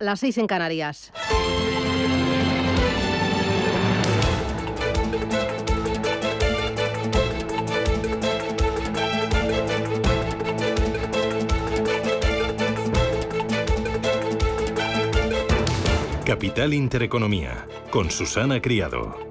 las seis en Canarias. Capital Intereconomía, con Susana Criado.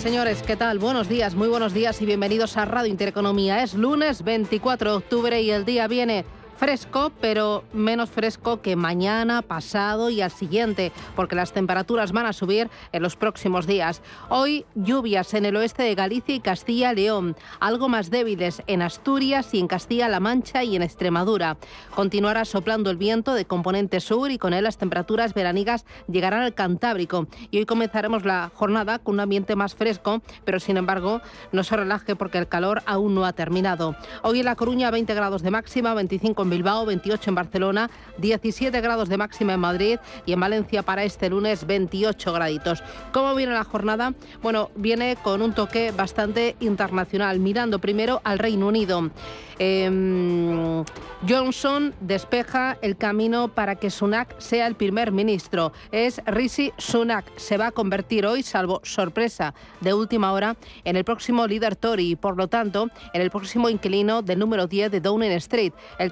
Señores, ¿qué tal? Buenos días, muy buenos días y bienvenidos a Radio Intereconomía. Es lunes 24 de octubre y el día viene Fresco, pero menos fresco que mañana, pasado y al siguiente, porque las temperaturas van a subir en los próximos días. Hoy lluvias en el oeste de Galicia y Castilla-León, algo más débiles en Asturias y en Castilla-La Mancha y en Extremadura. Continuará soplando el viento de componente sur y con él las temperaturas veraniegas llegarán al Cantábrico. Y hoy comenzaremos la jornada con un ambiente más fresco, pero sin embargo no se relaje porque el calor aún no ha terminado. Hoy en La Coruña 20 grados de máxima, 25 en Bilbao, 28 en Barcelona, 17 grados de máxima en Madrid y en Valencia para este lunes 28 graditos. ¿Cómo viene la jornada? Bueno, viene con un toque bastante internacional, mirando primero al Reino Unido. Em, Johnson despeja el camino para que Sunak sea el primer ministro. Es Rishi Sunak. Se va a convertir hoy, salvo sorpresa de última hora, en el próximo líder Tory y, por lo tanto, en el próximo inquilino del número 10 de Downing Street. El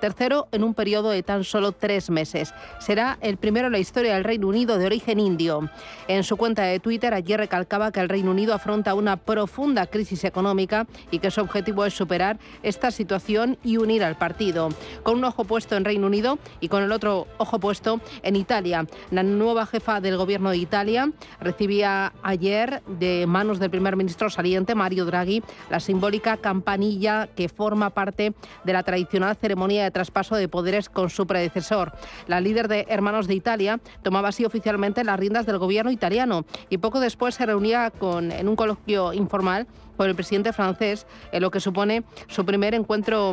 en un periodo de tan solo tres meses. Será el primero en la historia del Reino Unido de origen indio. En su cuenta de Twitter ayer recalcaba que el Reino Unido afronta una profunda crisis económica y que su objetivo es superar esta situación y unir al partido. Con un ojo puesto en Reino Unido y con el otro ojo puesto en Italia. La nueva jefa del gobierno de Italia recibía ayer de manos del primer ministro saliente, Mario Draghi, la simbólica campanilla que forma parte de la tradicional ceremonia de traspaso paso de poderes con su predecesor. La líder de Hermanos de Italia tomaba así oficialmente las riendas del gobierno italiano y poco después se reunía con, en un coloquio informal con el presidente francés, en lo que supone su primer encuentro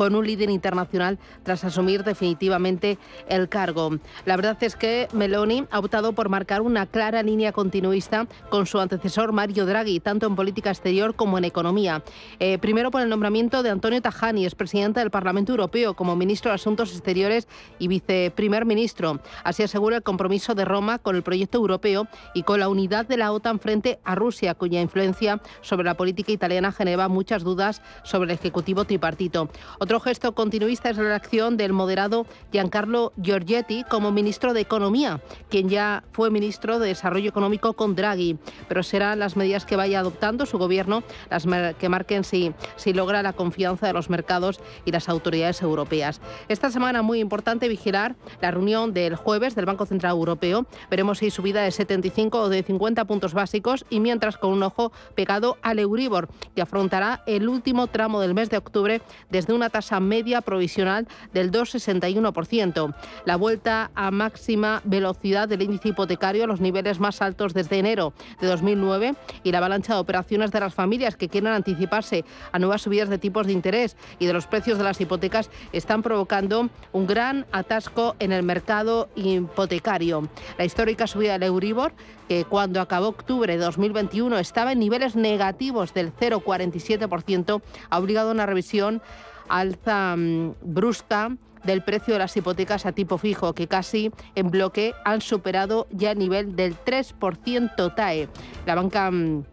con un líder internacional tras asumir definitivamente el cargo. La verdad es que Meloni ha optado por marcar una clara línea continuista con su antecesor Mario Draghi, tanto en política exterior como en economía. Eh, primero por el nombramiento de Antonio Tajani, presidente del Parlamento Europeo, como ministro de Asuntos Exteriores y viceprimer ministro. Así asegura el compromiso de Roma con el proyecto europeo y con la unidad de la OTAN frente a Rusia, cuya influencia sobre la política italiana genera muchas dudas sobre el Ejecutivo tripartito. Otro gesto continuista es la acción del moderado Giancarlo Giorgetti como ministro de Economía, quien ya fue ministro de Desarrollo Económico con Draghi. Pero serán las medidas que vaya adoptando su gobierno las que marquen si, si logra la confianza de los mercados y las autoridades europeas. Esta semana muy importante vigilar la reunión del jueves del Banco Central Europeo. Veremos si subida de 75 o de 50 puntos básicos y mientras con un ojo pegado al Euribor, que afrontará el último tramo del mes de octubre desde una tasa tasa media provisional del 2,61%. La vuelta a máxima velocidad del índice hipotecario a los niveles más altos desde enero de 2009 y la avalancha de operaciones de las familias que quieren anticiparse a nuevas subidas de tipos de interés y de los precios de las hipotecas están provocando un gran atasco en el mercado hipotecario. La histórica subida del Euribor, que cuando acabó octubre de 2021 estaba en niveles negativos del 0,47%, ha obligado a una revisión alza mm, brusca del precio de las hipotecas a tipo fijo, que casi en bloque han superado ya el nivel del 3% TAE. La banca mm,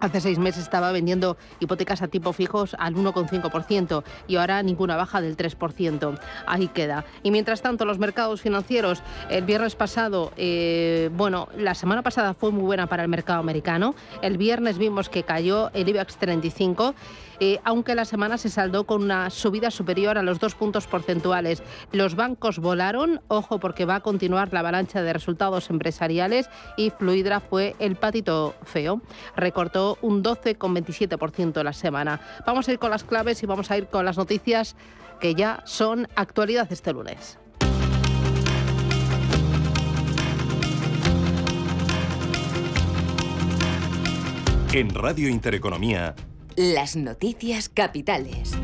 Hace seis meses estaba vendiendo hipotecas a tipo fijos al 1,5% y ahora ninguna baja del 3%. Ahí queda. Y mientras tanto, los mercados financieros, el viernes pasado, eh, bueno, la semana pasada fue muy buena para el mercado americano. El viernes vimos que cayó el IBEX 35. Eh, aunque la semana se saldó con una subida superior a los dos puntos porcentuales. Los bancos volaron, ojo porque va a continuar la avalancha de resultados empresariales y Fluidra fue el patito feo. Recortó un 12,27% la semana. Vamos a ir con las claves y vamos a ir con las noticias que ya son actualidad este lunes. En Radio Intereconomía, las noticias capitales.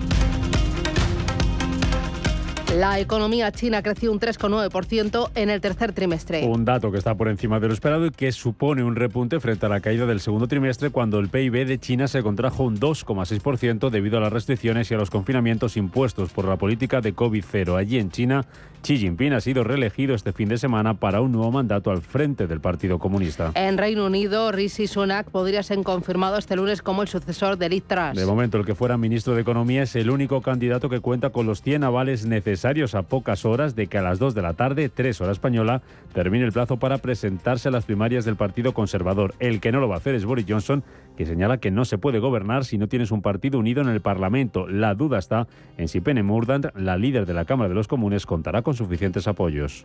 La economía china creció un 3,9% en el tercer trimestre. Un dato que está por encima de lo esperado y que supone un repunte frente a la caída del segundo trimestre cuando el PIB de China se contrajo un 2,6% debido a las restricciones y a los confinamientos impuestos por la política de COVID-0. Allí en China, Xi Jinping ha sido reelegido este fin de semana para un nuevo mandato al frente del Partido Comunista. En Reino Unido, Rishi Sunak podría ser confirmado este lunes como el sucesor de Liz Truss. De momento, el que fuera ministro de Economía es el único candidato que cuenta con los 100 avales necesarios a pocas horas de que a las 2 de la tarde, 3 horas española, termine el plazo para presentarse a las primarias del Partido Conservador. El que no lo va a hacer es Boris Johnson, que señala que no se puede gobernar si no tienes un partido unido en el Parlamento. La duda está en si Penny Mordaunt, la líder de la Cámara de los Comunes, contará con suficientes apoyos.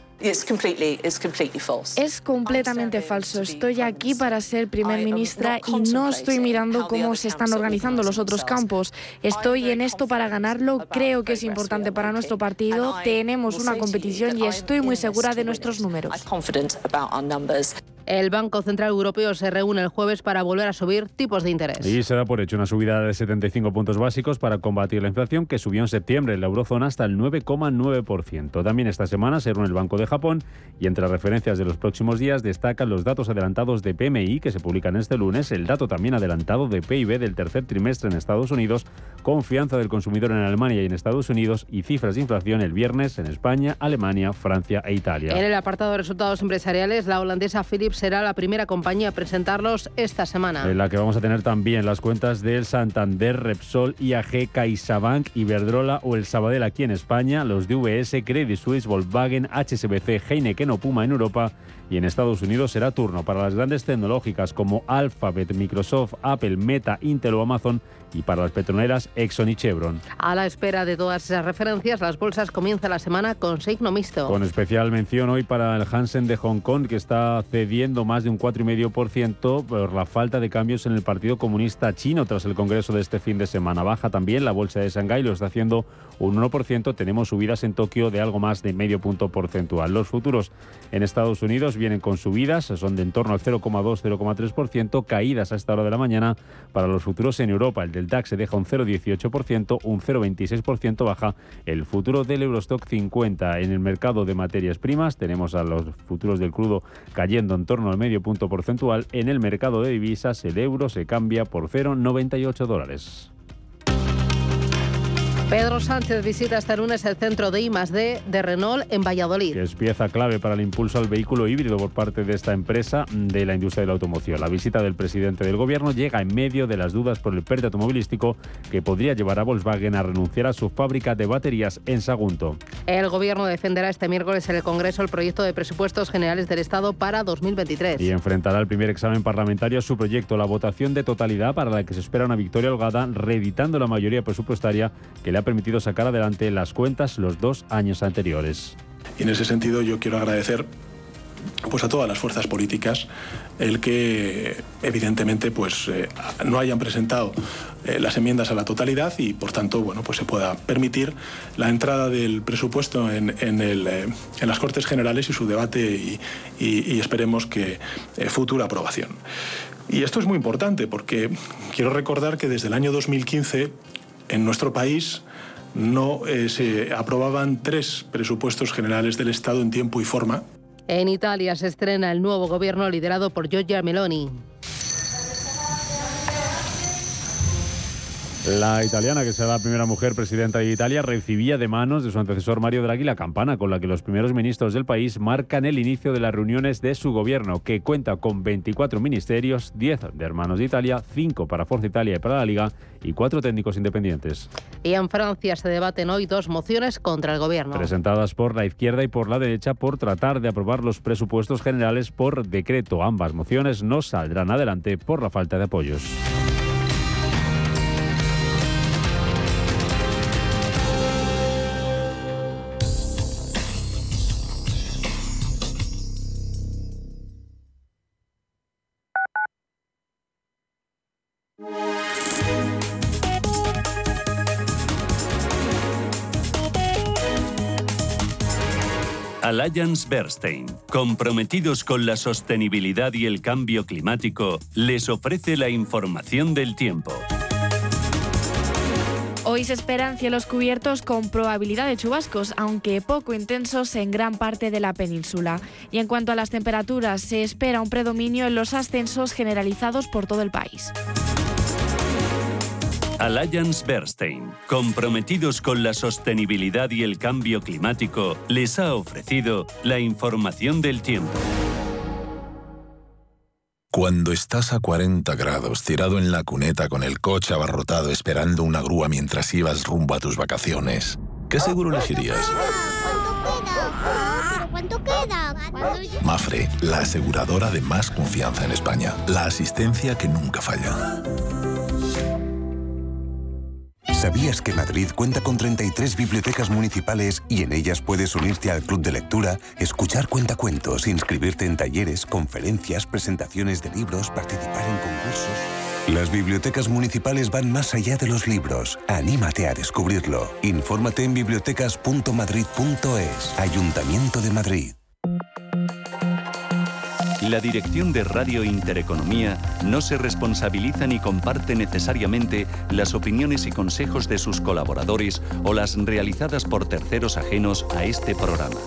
Es completamente falso. Estoy aquí para ser primer ministra y no estoy mirando cómo se están organizando los otros campos. Estoy en esto para ganarlo. Creo que es importante para nuestro partido. Tenemos una competición y estoy muy segura de nuestros números. El Banco Central Europeo se reúne el jueves para volver a subir tipos de interés. Y se da por hecho una subida de 75 puntos básicos para combatir la inflación que subió en septiembre en la eurozona hasta el 9,9%. También esta semana se reúne el Banco de Japón y entre las referencias de los próximos días destacan los datos adelantados de PMI que se publican este lunes, el dato también adelantado de PIB del tercer trimestre en Estados Unidos, confianza del consumidor en Alemania y en Estados Unidos y cifras de inflación el viernes en España, Alemania, Francia e Italia. En el apartado de resultados empresariales, la holandesa Philips será la primera compañía a presentarlos esta semana. En la que vamos a tener también las cuentas del Santander, Repsol, IAG, CaixaBank, Iberdrola o el Sabadell aquí en España, los de VS, Credit Suisse, Volkswagen, HSBC, Heineken o Puma en Europa y en Estados Unidos será turno para las grandes tecnológicas como Alphabet, Microsoft, Apple, Meta, Intel o Amazon y para las petroleras Exxon y Chevron. A la espera de todas esas referencias, las bolsas comienzan la semana con signo mixto. Con especial mención hoy para el Hansen de Hong Kong, que está cediendo más de un 4,5% por la falta de cambios en el Partido Comunista Chino tras el Congreso de este fin de semana. Baja también la bolsa de Shanghái, lo está haciendo un 1%. Tenemos subidas en Tokio de algo más de medio punto porcentual. Los futuros en Estados Unidos vienen con subidas, son de en torno al 0,2-0,3%, caídas a esta hora de la mañana para los futuros en Europa. El del DAX se deja un 0,18%, un 0,26% baja el futuro del Eurostock 50. En el mercado de materias primas tenemos a los futuros del crudo cayendo en torno al medio punto porcentual. En el mercado de divisas el euro se cambia por 0,98 dólares. Pedro Sánchez visita este lunes el centro de I+D de Renault en Valladolid. Que es pieza clave para el impulso al vehículo híbrido por parte de esta empresa de la industria de la automoción. La visita del presidente del gobierno llega en medio de las dudas por el PERTE automovilístico que podría llevar a Volkswagen a renunciar a su fábrica de baterías en Sagunto. El gobierno defenderá este miércoles en el Congreso el proyecto de presupuestos generales del Estado para 2023. Y enfrentará el primer examen parlamentario a su proyecto, la votación de totalidad para la que se espera una victoria holgada, reeditando la mayoría presupuestaria que le ha permitido sacar adelante las cuentas los dos años anteriores. Y en ese sentido yo quiero agradecer pues a todas las fuerzas políticas el que evidentemente pues eh, no hayan presentado eh, las enmiendas a la totalidad y por tanto bueno pues se pueda permitir la entrada del presupuesto en, el, eh, en las Cortes Generales y su debate y esperemos que futura aprobación. Y esto es muy importante porque quiero recordar que desde el año 2015 en nuestro país no eh, se aprobaban tres presupuestos generales del Estado en tiempo y forma. En Italia se estrena el nuevo gobierno liderado por Giorgia Meloni. La italiana, que será la primera mujer presidenta de Italia, recibía de manos de su antecesor Mario Draghi la campana con la que los primeros ministros del país marcan el inicio de las reuniones de su gobierno, que cuenta con 24 ministerios, 10 de hermanos de Italia, 5 para Forza Italia y para la Liga y 4 técnicos independientes. Y en Francia se debaten hoy dos mociones contra el gobierno. Presentadas por la izquierda y por la derecha por tratar de aprobar los presupuestos generales por decreto. Ambas mociones no saldrán adelante por la falta de apoyos. Alliance Bernstein, comprometidos con la sostenibilidad y el cambio climático, les ofrece la información del tiempo. Hoy se esperan cielos cubiertos con probabilidad de chubascos, aunque poco intensos en gran parte de la península. Y en cuanto a las temperaturas, se espera un predominio en los ascensos generalizados por todo el país. Alliance Bernstein, comprometidos con la sostenibilidad y el cambio climático, les ha ofrecido la información del tiempo. Cuando estás a 40 grados tirado en la cuneta con el coche abarrotado esperando una grúa mientras ibas rumbo a tus vacaciones, ¿qué seguro elegirías? ¿Cuánto queda? Mafre, la aseguradora de más confianza en España. La asistencia que nunca falla. ¿Sabías que Madrid cuenta con 33 bibliotecas municipales y en ellas puedes unirte al club de lectura, escuchar cuentacuentos, inscribirte en talleres, conferencias, presentaciones de libros, participar en concursos? Las bibliotecas municipales van más allá de los libros. Anímate a descubrirlo. Infórmate en bibliotecas.madrid.es. Ayuntamiento de Madrid. La dirección de Radio Intereconomía no se responsabiliza ni comparte necesariamente las opiniones y consejos de sus colaboradores o las realizadas por terceros ajenos a este programa.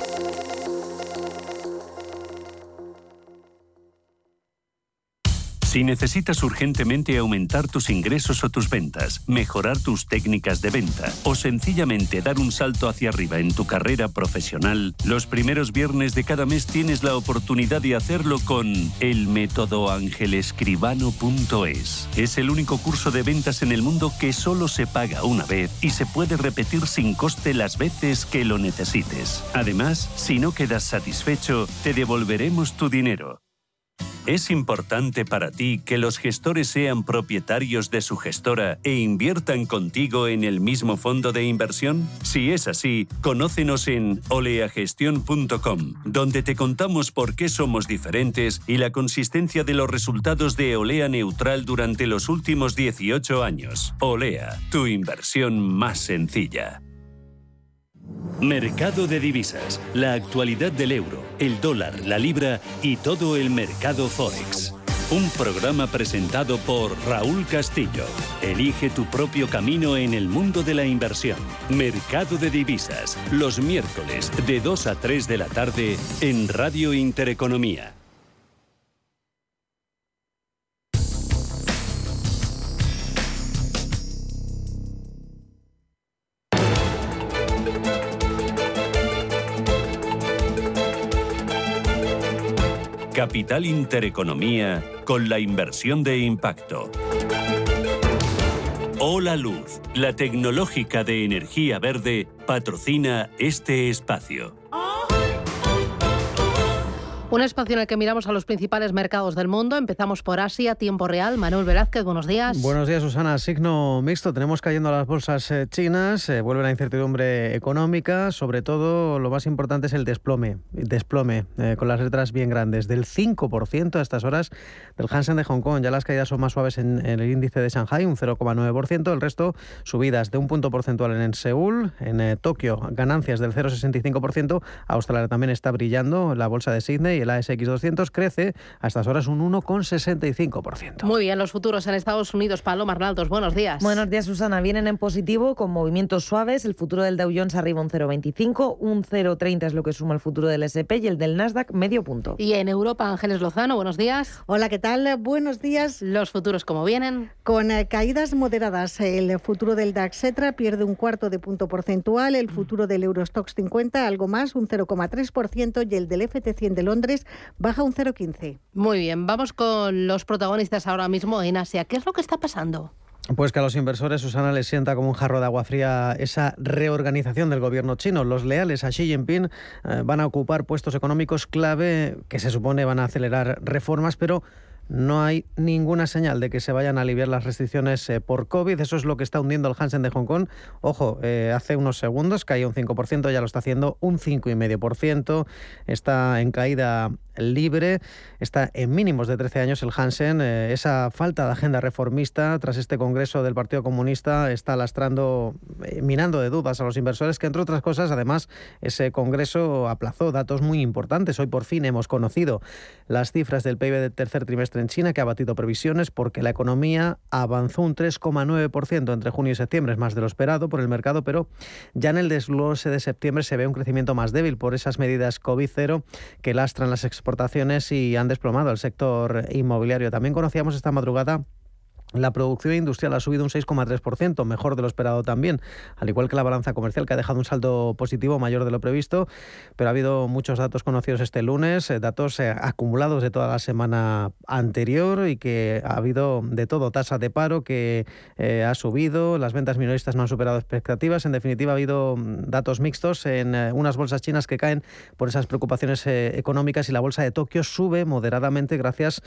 Si necesitas urgentemente aumentar tus ingresos o tus ventas, mejorar tus técnicas de venta o sencillamente dar un salto hacia arriba en tu carrera profesional, los primeros viernes de cada mes tienes la oportunidad de hacerlo con el método angelescribano.es. Es el único curso de ventas en el mundo que solo se paga una vez y se puede repetir sin coste las veces que lo necesites. Además, si no quedas satisfecho, te devolveremos tu dinero. ¿Es importante para ti que los gestores sean propietarios de su gestora e inviertan contigo en el mismo fondo de inversión? Si es así, conócenos en oleagestión.com, donde te contamos por qué somos diferentes y la consistencia de los resultados de Olea Neutral durante los últimos 18 años. Olea, tu inversión más sencilla. Mercado de divisas, la actualidad del euro, el dólar, la libra y todo el mercado forex. Un programa presentado por Raúl Castillo. Elige tu propio camino en el mundo de la inversión. Mercado de divisas, los miércoles de 2 a 3 de la tarde en Radio Intereconomía. Capital Intereconomía con la inversión de impacto. Hola Luz, la tecnológica de energía verde, patrocina este espacio. Un espacio en el que miramos a los principales mercados del mundo. Empezamos por Asia, tiempo real. Manuel Velázquez, buenos días. Buenos días, Susana. Signo mixto. Tenemos cayendo las bolsas eh, chinas. Eh, vuelve la incertidumbre económica. Sobre todo, lo más importante es el desplome. Desplome, eh, con las letras bien grandes. Del 5% a estas horas del Hansen de Hong Kong. Ya las caídas son más suaves en, el índice de Shanghai, un 0,9%. El resto, subidas de un punto porcentual en Seúl. En Tokio, ganancias del 0,65%. Australia también está brillando. La bolsa de Sydney el ASX 200 crece a estas horas un 1,65%. Muy bien, los futuros en Estados Unidos. Paloma Arnaldos, buenos días. Buenos días, Susana. Vienen en positivo con movimientos suaves. El futuro del Dow Jones arriba un 0,25, un 0,30 es lo que suma el futuro del SP y el del Nasdaq medio punto. Y en Europa, Ángeles Lozano, buenos días. Hola, ¿qué tal? Buenos días. Los futuros, ¿cómo vienen? Con eh, caídas moderadas. El futuro del DAX Cetra pierde un cuarto de punto porcentual, el futuro del Eurostox 50 algo más, un 0,3% y el del FT100 de Londres baja un 0,15. Muy bien, vamos con los protagonistas ahora mismo en Asia. ¿Qué es lo que está pasando? Pues que a los inversores, Susana, les sienta como un jarro de agua fría esa reorganización del gobierno chino. Los leales a Xi Jinping eh, van a ocupar puestos económicos clave que se supone van a acelerar reformas, pero no hay ninguna señal de que se vayan a aliviar las restricciones eh, por COVID. Eso es lo que está hundiendo el Hansen de Hong Kong. Ojo, eh, hace unos segundos caía un 5%, ya lo está haciendo un 5,5%. Está en caída libre, está en mínimos de 13 años el Hansen. Eh, esa falta de agenda reformista tras este Congreso del Partido Comunista está lastrando, minando de dudas a los inversores que, entre otras cosas, además, ese Congreso aplazó datos muy importantes. Hoy por fin hemos conocido las cifras del PIB del tercer trimestre en China que ha batido previsiones porque la economía avanzó un 3,9% entre junio y septiembre, es más de lo esperado por el mercado, pero ya en el desglose de septiembre se ve un crecimiento más débil por esas medidas COVID-0 que lastran las exportaciones y han desplomado el sector inmobiliario. También conocíamos esta madrugada la producción industrial ha subido un 6,3%, mejor de lo esperado también, al igual que la balanza comercial, que ha dejado un saldo positivo mayor de lo previsto, pero ha habido muchos datos conocidos este lunes, eh, datos eh, acumulados de toda la semana anterior y que ha habido de todo, tasa de paro que eh, ha subido, las ventas minoristas no han superado expectativas, en definitiva ha habido mm, datos mixtos en unas bolsas chinas que caen por esas preocupaciones económicas y la bolsa de Tokio sube moderadamente gracias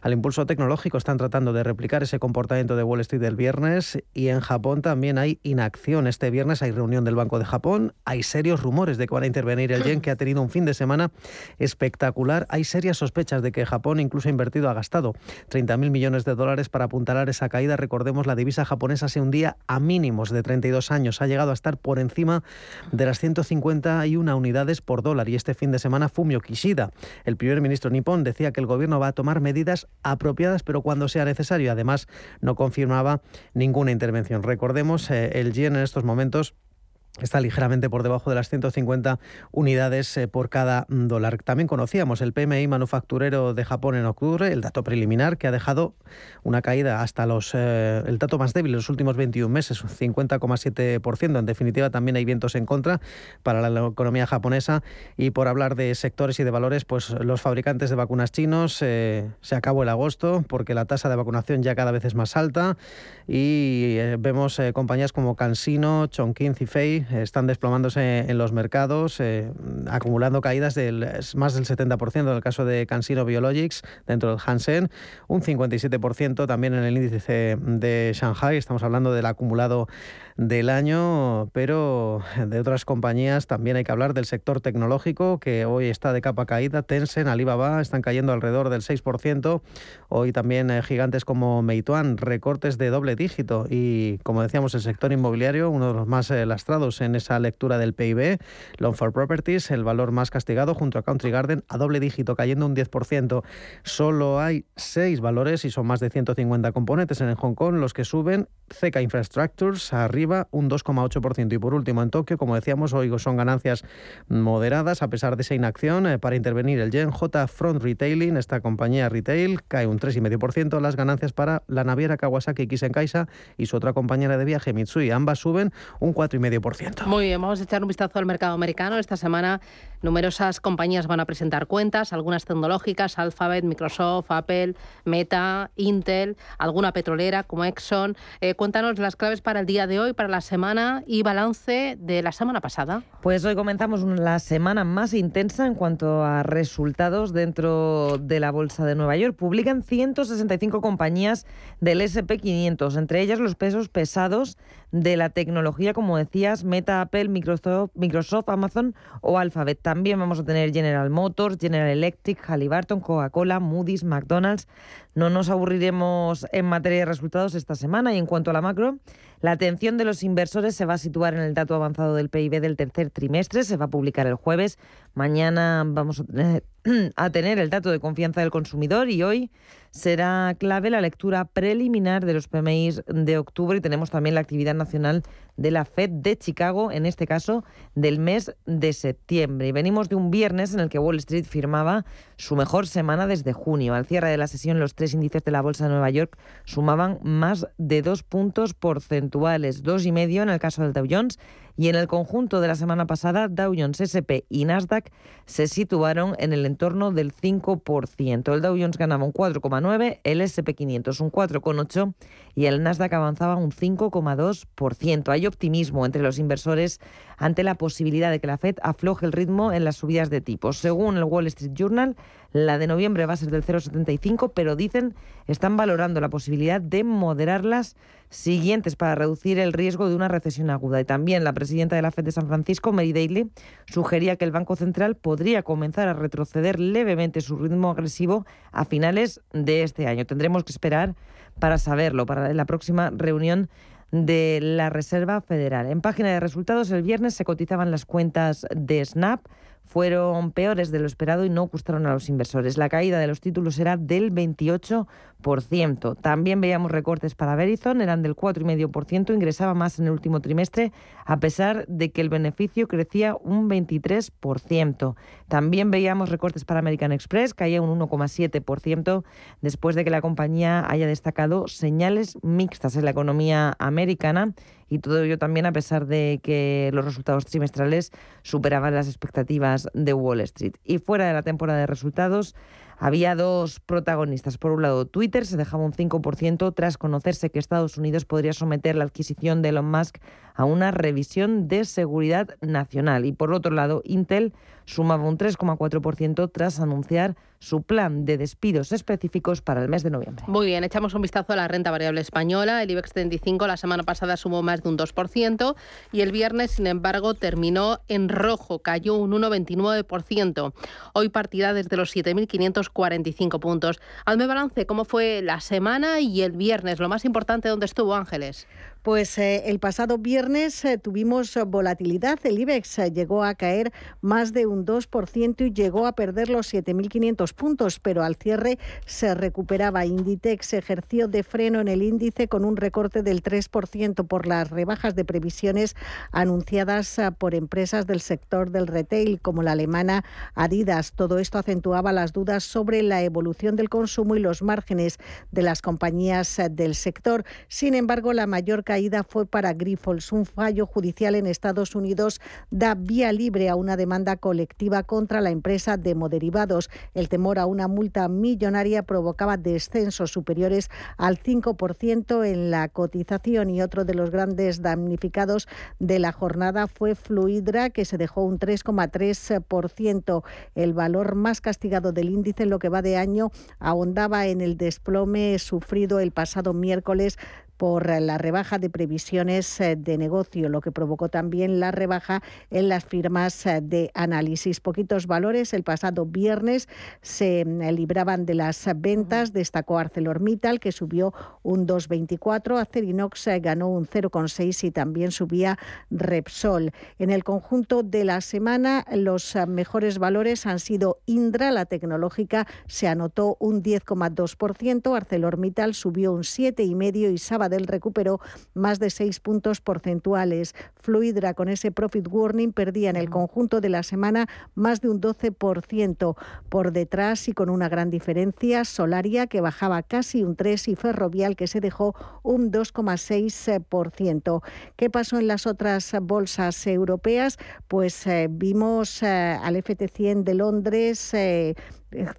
al impulso tecnológico, están tratando de replicar ese comportamiento de Wall Street del viernes y en Japón también hay inacción. Este viernes hay reunión del Banco de Japón, hay serios rumores de que van a intervenir el yen que ha tenido un fin de semana espectacular. Hay serias sospechas de que Japón incluso ha invertido, ha gastado 30.000 millones de dólares para apuntalar esa caída. Recordemos, la divisa japonesa se hundía a mínimos de 32 años. Ha llegado a estar por encima de las 151 unidades por dólar y este fin de semana Fumio Kishida, el primer ministro nipón, decía que el gobierno va a tomar medidas apropiadas pero cuando sea necesario. Además, no confirmaba ninguna intervención. Recordemos, eh, el yen en estos momentos Está ligeramente por debajo de las 150 unidades eh, por cada dólar. También conocíamos el PMI manufacturero de Japón en octubre, el dato preliminar que ha dejado una caída hasta los eh, el dato más débil en los últimos 21 meses, un 50,7%. En definitiva, también hay vientos en contra para la economía japonesa. Y por hablar de sectores y de valores, pues los fabricantes de vacunas chinos eh, se acabó el agosto porque la tasa de vacunación ya cada vez es más alta y vemos compañías como CanSino, Chongqing, Zifei están desplomándose en los mercados, eh, acumulando caídas del más del 70% en el caso de Cansino Biologics dentro del Hansen, un 57% también en el índice de Shanghai. Estamos hablando del acumulado del año, pero de otras compañías también hay que hablar del sector tecnológico que hoy está de capa caída. Tencent, Alibaba están cayendo alrededor del 6%. Hoy también eh, gigantes como Meituan, recortes de doble dígito y como decíamos el sector inmobiliario, uno de los más eh, lastrados en esa lectura del PIB. Long for Properties, el valor más castigado junto a Country Garden a doble dígito cayendo un 10%. Solo hay seis valores y son más de 150 componentes en Hong Kong los que suben. CK Infrastructures arriba un 2,8%. Y por último, en Tokio, como decíamos, hoy son ganancias moderadas a pesar de esa inacción eh, para intervenir el yen. J Front Retailing, esta compañía retail, cae un 3,5%. Las ganancias para la naviera Kawasaki Kisenkaisa y su otra compañera de viaje Mitsui. Ambas suben un 4,5%. Muy bien, vamos a echar un vistazo al mercado americano. Esta semana numerosas compañías van a presentar cuentas, algunas tecnológicas, Alphabet, Microsoft, Apple, Meta, Intel, alguna petrolera como Exxon. Eh, cuéntanos las claves para el día de hoy para la semana y balance de la semana pasada? Pues hoy comenzamos la semana más intensa en cuanto a resultados dentro de la Bolsa de Nueva York. Publican 165 compañías del SP500, entre ellas los pesos pesados de la tecnología, como decías, Meta, Apple, Microsoft, Microsoft, Amazon o Alphabet. También vamos a tener General Motors, General Electric, Halliburton, Coca-Cola, Moody's, McDonald's. No nos aburriremos en materia de resultados esta semana y en cuanto a la macro, la atención de los inversores se va a situar en el dato avanzado del PIB del tercer trimestre, se va a publicar el jueves. Mañana vamos a tener a tener el dato de confianza del consumidor y hoy será clave la lectura preliminar de los PMI de octubre y tenemos también la actividad nacional de la Fed de Chicago, en este caso del mes de septiembre. Y venimos de un viernes en el que Wall Street firmaba su mejor semana desde junio. Al cierre de la sesión, los tres índices de la Bolsa de Nueva York sumaban más de dos puntos porcentuales, dos y medio en el caso del Dow Jones y en el conjunto de la semana pasada, Dow Jones, SP y Nasdaq se situaron en el entorno del 5%. El Dow Jones ganaba un 4,9%, el SP 500 un 4,8% y el Nasdaq avanzaba un 5,2%. Hay optimismo entre los inversores ante la posibilidad de que la Fed afloje el ritmo en las subidas de tipos. Según el Wall Street Journal, la de noviembre va a ser del 0,75, pero dicen están valorando la posibilidad de moderarlas siguientes para reducir el riesgo de una recesión aguda. Y también la presidenta de la Fed de San Francisco, Mary Daly, sugería que el Banco Central podría comenzar a retroceder levemente su ritmo agresivo a finales de este año. Tendremos que esperar para saberlo, para la próxima reunión de la Reserva Federal. En página de resultados, el viernes se cotizaban las cuentas de Snap, fueron peores de lo esperado y no gustaron a los inversores. La caída de los títulos era del 28%. También veíamos recortes para Verizon, eran del 4,5%, ingresaba más en el último trimestre, a pesar de que el beneficio crecía un 23%. También veíamos recortes para American Express, caía un 1,7%, después de que la compañía haya destacado señales mixtas en la economía americana y todo ello también a pesar de que los resultados trimestrales superaban las expectativas de Wall Street. Y fuera de la temporada de resultados, había dos protagonistas. Por un lado, Twitter se dejaba un 5% tras conocerse que Estados Unidos podría someter la adquisición de Elon Musk a una revisión de seguridad nacional. Y por otro lado, Intel sumaba un 3,4% tras anunciar su plan de despidos específicos para el mes de noviembre. Muy bien, echamos un vistazo a la renta variable española. El IBEX 35 la semana pasada sumó más de un 2% y el viernes, sin embargo, terminó en rojo, cayó un 1,29%. Hoy partida desde los 7.545 puntos. Hazme balance, ¿cómo fue la semana y el viernes? Lo más importante, ¿dónde estuvo Ángeles? Pues eh, el pasado viernes eh, tuvimos volatilidad. El IBEX eh, llegó a caer más de un 2% y llegó a perder los 7.500 puntos, pero al cierre se recuperaba. Inditex ejerció de freno en el índice con un recorte del 3% por las rebajas de previsiones anunciadas por empresas del sector del retail, como la alemana Adidas. Todo esto acentuaba las dudas sobre la evolución del consumo y los márgenes de las compañías del sector. Sin embargo, la mayor caída fue para Grifols. Un fallo judicial en Estados Unidos da vía libre a una demanda colectiva contra la empresa de moderivados. El temor a una multa millonaria provocaba descensos superiores al 5% en la cotización y otro de los grandes damnificados de la jornada fue Fluidra, que se dejó un 3,3%. El valor más castigado del índice en lo que va de año ahondaba en el desplome sufrido el pasado miércoles por la rebaja de previsiones eh, de negocio, lo que provocó también la rebaja en las firmas eh, de análisis. Poquitos valores el pasado viernes se eh, libraban de las ventas, destacó ArcelorMittal que subió un 2,24, Acerinox ganó un 0,6 y también subía Repsol. En el conjunto de la semana los mejores valores han sido Indra, la tecnológica, se anotó un 10,2%, ArcelorMittal subió un 7,5 y Sábado del recuperó más de seis puntos porcentuales. Fluidra con ese profit warning perdía en el conjunto de la semana más de un 12%. Por detrás y con una gran diferencia, Solaria que bajaba casi un 3 y Ferrovial que se dejó un 2,6%. ¿Qué pasó en las otras bolsas europeas? Pues eh, vimos eh, al FT100 de Londres eh,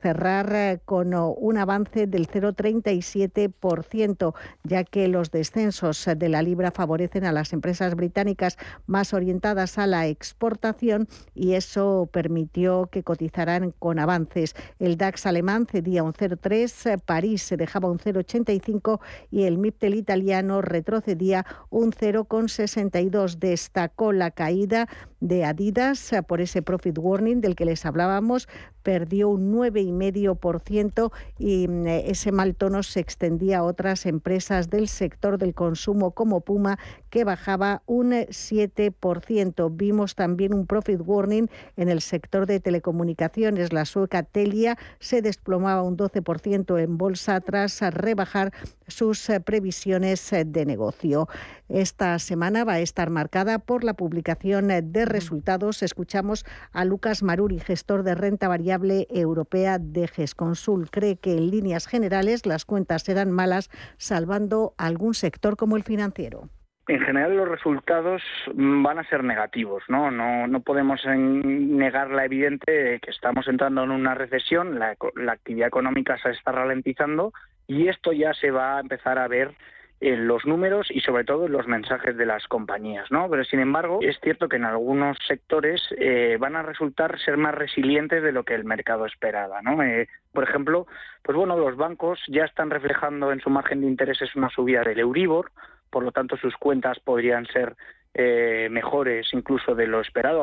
cerrar con un avance del 0,37%, ya que los descensos de la libra favorecen a las empresas británicas más orientadas a la exportación y eso permitió que cotizaran con avances. El DAX alemán cedía un 0,3, París se dejaba un 0,85 y el MIPTEL italiano retrocedía un 0,62. Destacó la caída de Adidas por ese profit warning del que les hablábamos, perdió un 9,5% y mm, ese mal tono se extendía a otras empresas del sector del consumo como Puma que bajaba un 7%. Vimos también un profit warning en el sector de telecomunicaciones. La sueca Telia se desplomaba un 12% en bolsa tras rebajar sus eh, previsiones eh, de negocio. Esta semana va a estar marcada por la publicación eh, de resultados. Escuchamos a Lucas Maruri, gestor de renta variable europea de GESConsul. Cree que en líneas generales las cuentas serán malas, salvando algún sector como el financiero en general los resultados van a ser negativos, ¿no? No, no podemos negar la evidente de que estamos entrando en una recesión, la, la actividad económica se está ralentizando y esto ya se va a empezar a ver en los números y sobre todo en los mensajes de las compañías, ¿no? Pero sin embargo es cierto que en algunos sectores eh, van a resultar ser más resilientes de lo que el mercado esperaba, ¿no? Eh, por ejemplo, pues bueno, los bancos ya están reflejando en su margen de intereses una subida del Euribor, por lo tanto sus cuentas podrían ser eh, mejores incluso de lo esperado.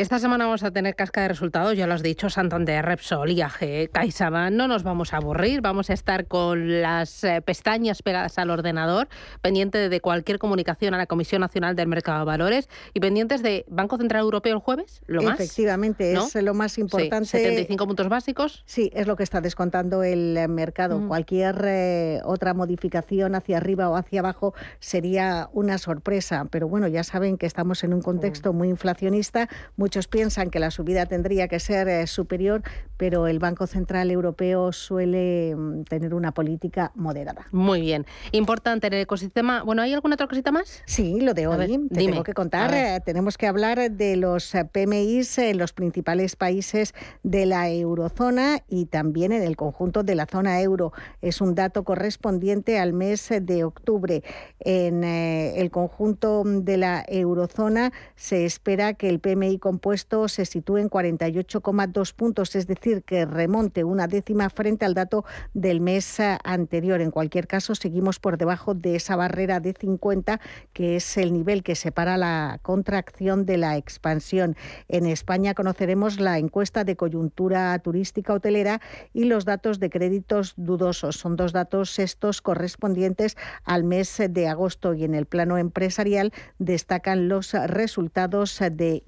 Esta semana vamos a tener casca de resultados, ya lo has dicho, Santander, Repsol, IAG, CaixaBank. No nos vamos a aburrir, vamos a estar con las eh, pestañas pegadas al ordenador, pendiente de cualquier comunicación a la Comisión Nacional del Mercado de Valores y pendientes de Banco Central Europeo el jueves, lo más. Efectivamente, es lo más importante. 75 puntos básicos. Sí, es lo que está descontando el eh, mercado. Cualquier eh, otra modificación hacia arriba o hacia abajo sería una sorpresa, pero bueno, ya saben que estamos en un contexto muy inflacionista, Muchos piensan que la subida tendría que ser eh, superior, pero el Banco Central Europeo suele mm, tener una política moderada. Muy bien. Importante en el ecosistema. Bueno, ¿hay alguna otra cosita más? Sí, lo de hoy. te tengo que contar. Eh, tenemos que hablar de los eh, PMIs en los principales países de la eurozona y también en el conjunto de la zona euro. Es un dato correspondiente al mes de octubre. En el conjunto de la eurozona se espera que el PMI compuesto se sitúe en 48,2 puntos, es decir, que remonte una décima frente al dato del mes eh, anterior. En cualquier caso, seguimos por debajo de esa barrera de 50, que es el nivel que separa la contracción de la expansión. En España conoceremos la encuesta de coyuntura turística hotelera y los datos de créditos dudosos. Son dos datos estos correspondientes al mes de agosto y en el plano empresarial destacan los resultados de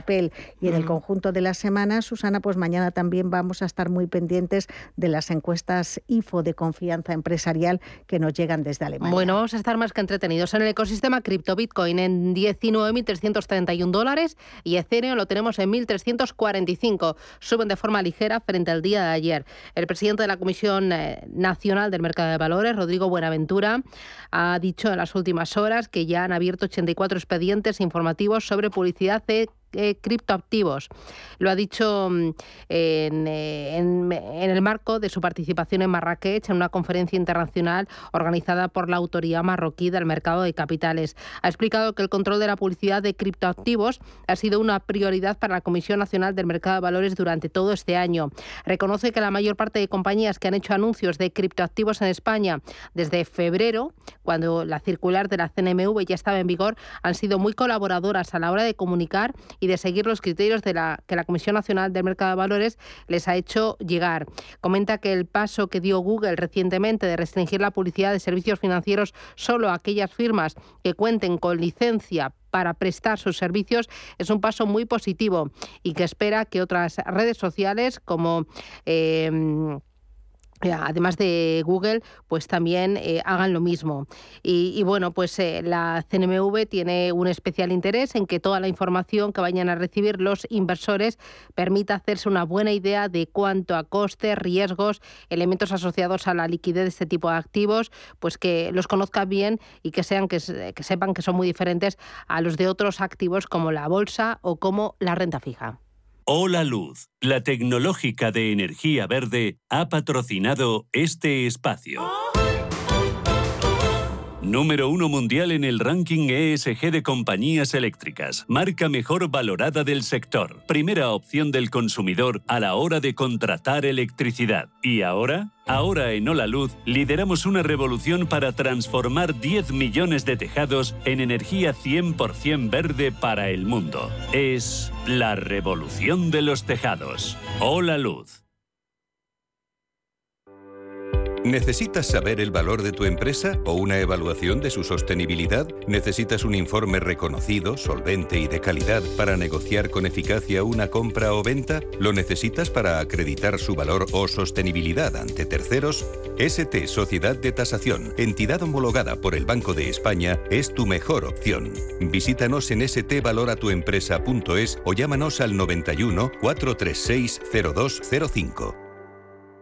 Iberpapel y en el conjunto de la semana, Susana, pues mañana también vamos a estar muy pendientes de las encuestas IFO de confianza empresarial que nos llegan desde Alemania. Bueno, vamos a estar más que entretenidos en el ecosistema cripto Bitcoin en 19.331 dólares y Ethereum lo tenemos en 1.345. Suben de forma ligera frente al día de ayer. El presidente de la Comisión eh, Nacional del Mercado de Valores, Rodrigo Buenaventura, ha dicho en las últimas horas que ya han abierto 84 expedientes informativos sobre publicidad de eh, criptoactivos. Lo ha dicho mm, eh, en, el marco de su participación en Marrakech en una conferencia internacional organizada por la Autoridad Marroquí del Mercado de Capitales. Ha explicado que el control de la publicidad de criptoactivos ha sido una prioridad para la Comisión Nacional del Mercado de Valores durante todo este año. Reconoce que la mayor parte de compañías que han hecho anuncios de criptoactivos en España desde febrero, cuando la circular de la CNMV ya estaba en vigor, han sido muy colaboradoras a la hora de comunicar y de seguir los criterios de la, que la Comisión Nacional del Mercado de Valores les ha hecho llegar. Comenta que el paso que dio Google recientemente de restringir la publicidad de servicios financieros solo a aquellas firmas que cuenten con licencia para prestar sus servicios es un paso muy positivo y que espera que otras redes sociales como eh, además de Google, pues también eh, hagan lo mismo. Y, bueno, pues eh, la CNMV tiene un especial interés en que toda la información que vayan a recibir los inversores permita hacerse una buena idea de cuánto a costes, riesgos, elementos asociados a la liquidez de este tipo de activos, pues que los conozcan bien y que sean que sepan que son muy diferentes a los de otros activos como la bolsa o como la renta fija. Hola Luz, la tecnológica de energía verde, ha patrocinado este espacio. Número uno mundial en el ranking ESG de compañías eléctricas. Marca mejor valorada del sector. Primera opción del consumidor a la hora de contratar electricidad. ¿Y ahora? Ahora en Hola Luz lideramos una revolución para transformar 10 millones de tejados en energía 100% verde para el mundo. Es la revolución de los tejados. Hola Luz. ¿Necesitas saber el valor de tu empresa o una evaluación de su sostenibilidad? ¿Necesitas un informe reconocido, solvente y de calidad para negociar con eficacia una compra o venta? ¿Lo necesitas para acreditar su valor o sostenibilidad ante terceros? ST Sociedad de Tasación, entidad homologada por el Banco de España, es tu mejor opción. Visítanos en stvaloratuempresa.es o llámanos al 91 436 0205.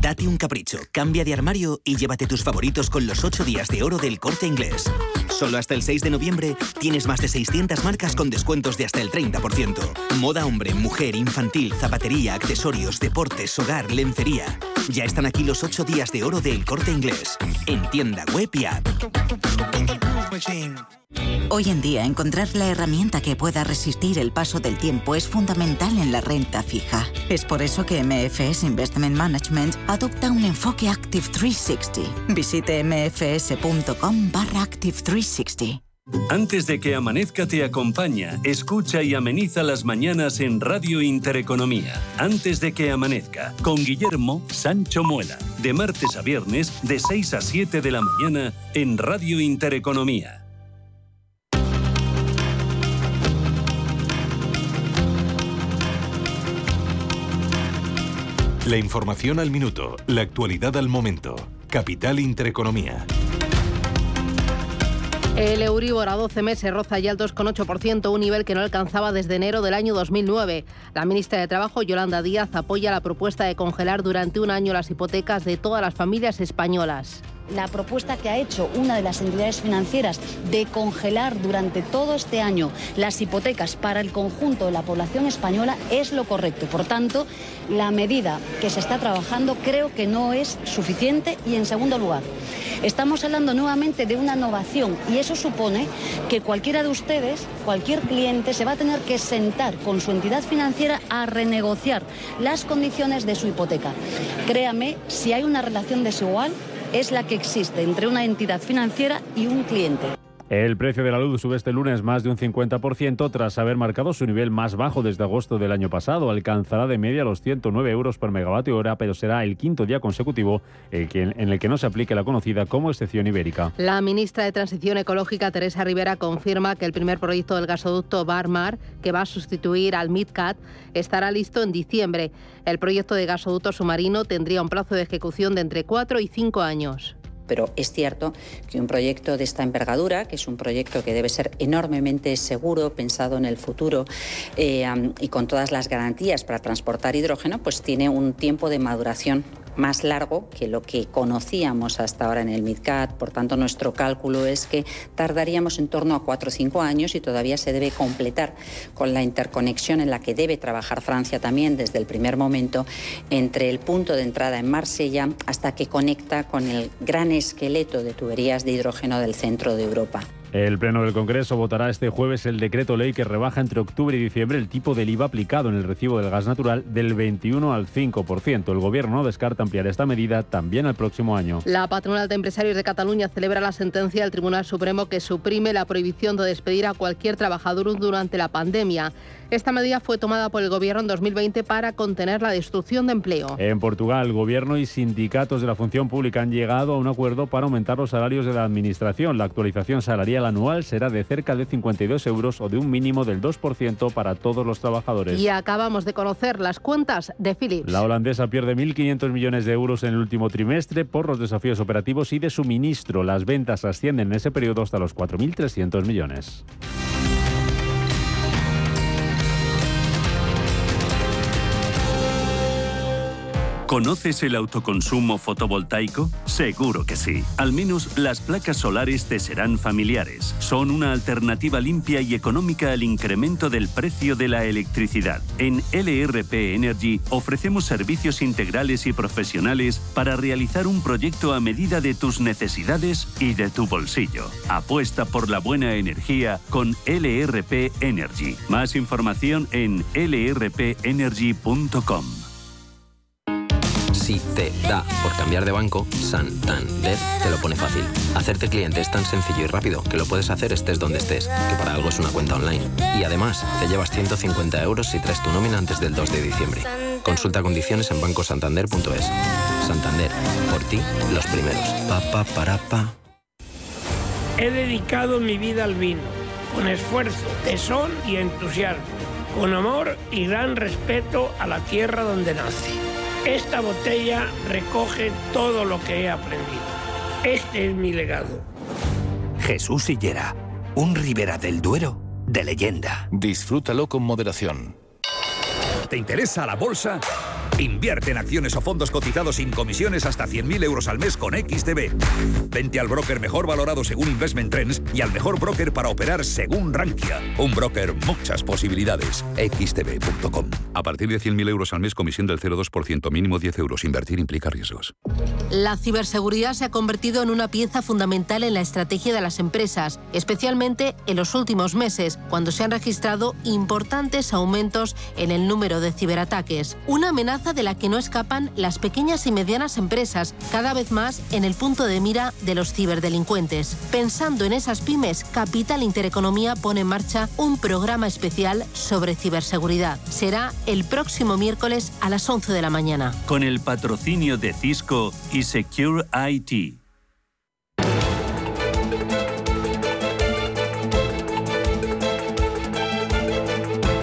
Date un capricho, cambia de armario y llévate tus favoritos con los 8 días de oro del corte inglés. Solo hasta el 6 de noviembre tienes más de 600 marcas con descuentos de hasta el 30%. Moda hombre, mujer, infantil, zapatería, accesorios, deportes, hogar, lencería. Ya están aquí los 8 días de oro del corte inglés. En tienda web y app. Hoy en día encontrar la herramienta que pueda resistir el paso del tiempo es fundamental en la renta fija. Es por eso que MFS Investment Management adopta un enfoque Active 360. Visite mfs.com barra Active 360. Antes de que amanezca te acompaña, escucha y ameniza las mañanas en Radio Intereconomía. Antes de que amanezca, con Guillermo Sancho Muela. De martes a viernes, de 6 a 7 de la mañana, en Radio Intereconomía. La información al minuto, la actualidad al momento. Capital Intereconomía. El Euribor a 12 meses roza ya el 2,8%, un nivel que no alcanzaba desde enero del año 2009. La ministra de Trabajo, Yolanda Díaz, apoya la propuesta de congelar durante un año las hipotecas de todas las familias españolas la propuesta que ha hecho una de las entidades financieras de congelar durante todo este año las hipotecas para el conjunto de la población española es lo correcto. Por tanto, la medida que se está trabajando creo que no es suficiente y en segundo lugar, estamos hablando nuevamente de una innovación y eso supone que cualquiera de ustedes, cualquier cliente, se va a tener que sentar con su entidad financiera a renegociar las condiciones de su hipoteca. Créame, si hay una relación desigual, es la que existe entre una entidad financiera y un cliente. El precio de la luz sube este lunes más de un 50% tras haber marcado su nivel más bajo desde agosto del año pasado. Alcanzará de media los 109 euros por megavatio hora, pero será el quinto día consecutivo en el que no se aplique la conocida como excepción ibérica. La ministra de Transición Ecológica, Teresa Rivera, confirma que el primer proyecto del gasoducto Barmar, que va a sustituir al MidCat, estará listo en diciembre. El proyecto de gasoducto submarino tendría un plazo de ejecución de entre 4 y 5 años pero es cierto que un proyecto de esta envergadura, que es un proyecto que debe ser enormemente seguro, pensado en el futuro eh, y con todas las garantías para transportar hidrógeno, pues tiene un tiempo de maduración más largo que lo que conocíamos hasta ahora en el MidCat. Por tanto, nuestro cálculo es que tardaríamos en torno a cuatro o cinco años y todavía se debe completar con la interconexión en la que debe trabajar Francia también desde el primer momento entre el punto de entrada en Marsella hasta que conecta con el gran esqueleto de tuberías de hidrógeno del centro de Europa. El Pleno del Congreso votará este jueves el decreto ley que rebaja entre octubre y diciembre el tipo del IVA aplicado en el recibo del gas natural del 21 al 5%. El Gobierno no descarta ampliar esta medida también al próximo año. La patronal de empresarios de Cataluña celebra la sentencia del Tribunal Supremo que suprime la prohibición de despedir a cualquier trabajador durante la pandemia. Esta medida fue tomada por el Gobierno en 2020 para contener la destrucción de empleo. En Portugal, Gobierno y sindicatos de la función pública han llegado a un acuerdo para aumentar los salarios de la Administración. La actualización salarial anual será de cerca de 52 euros o de un mínimo del 2% para todos los trabajadores. Y acabamos de conocer las cuentas de Philips. La holandesa pierde 1.500 millones de euros en el último trimestre por los desafíos operativos y de suministro. Las ventas ascienden en ese periodo hasta los 4.300 millones. ¿Conoces el autoconsumo fotovoltaico? Seguro que sí. Al menos las placas solares te serán familiares. Son una alternativa limpia y económica al incremento del precio de la electricidad. En LRP Energy ofrecemos servicios integrales y profesionales para realizar un proyecto a medida de tus necesidades y de tu bolsillo. Apuesta por la buena energía con LRP Energy. Más información en lrpenergy.com. Si te da por cambiar de banco, Santander te lo pone fácil. Hacerte cliente es tan sencillo y rápido que lo puedes hacer estés donde estés, que para algo es una cuenta online. Y además, te llevas 150 euros si traes tu nómina antes del 2 de diciembre. Consulta condiciones en bancosantander.es. Santander, por ti, los primeros. Pa, pa, para, pa. He dedicado mi vida al vino, con esfuerzo, tesón y entusiasmo, con amor y gran respeto a la tierra donde nací. Esta botella recoge todo lo que he aprendido. Este es mi legado. Jesús Sillera, un Ribera del Duero de leyenda. Disfrútalo con moderación. ¿Te interesa la bolsa? Invierte en acciones o fondos cotizados sin comisiones hasta 100.000 euros al mes con XTB. Vente al broker mejor valorado según Investment Trends y al mejor broker para operar según Rankia. Un broker, muchas posibilidades. XTB.com. A partir de 100.000 euros al mes, comisión del 0,2%, mínimo 10 euros. Invertir implica riesgos. La ciberseguridad se ha convertido en una pieza fundamental en la estrategia de las empresas, especialmente en los últimos meses, cuando se han registrado importantes aumentos en el número de ciberataques. Una amenaza de la que no escapan las pequeñas y medianas empresas, cada vez más en el punto de mira de los ciberdelincuentes. Pensando en esas pymes, Capital Intereconomía pone en marcha un programa especial sobre ciberseguridad. Será el próximo miércoles a las 11 de la mañana. Con el patrocinio de Cisco y Secure IT.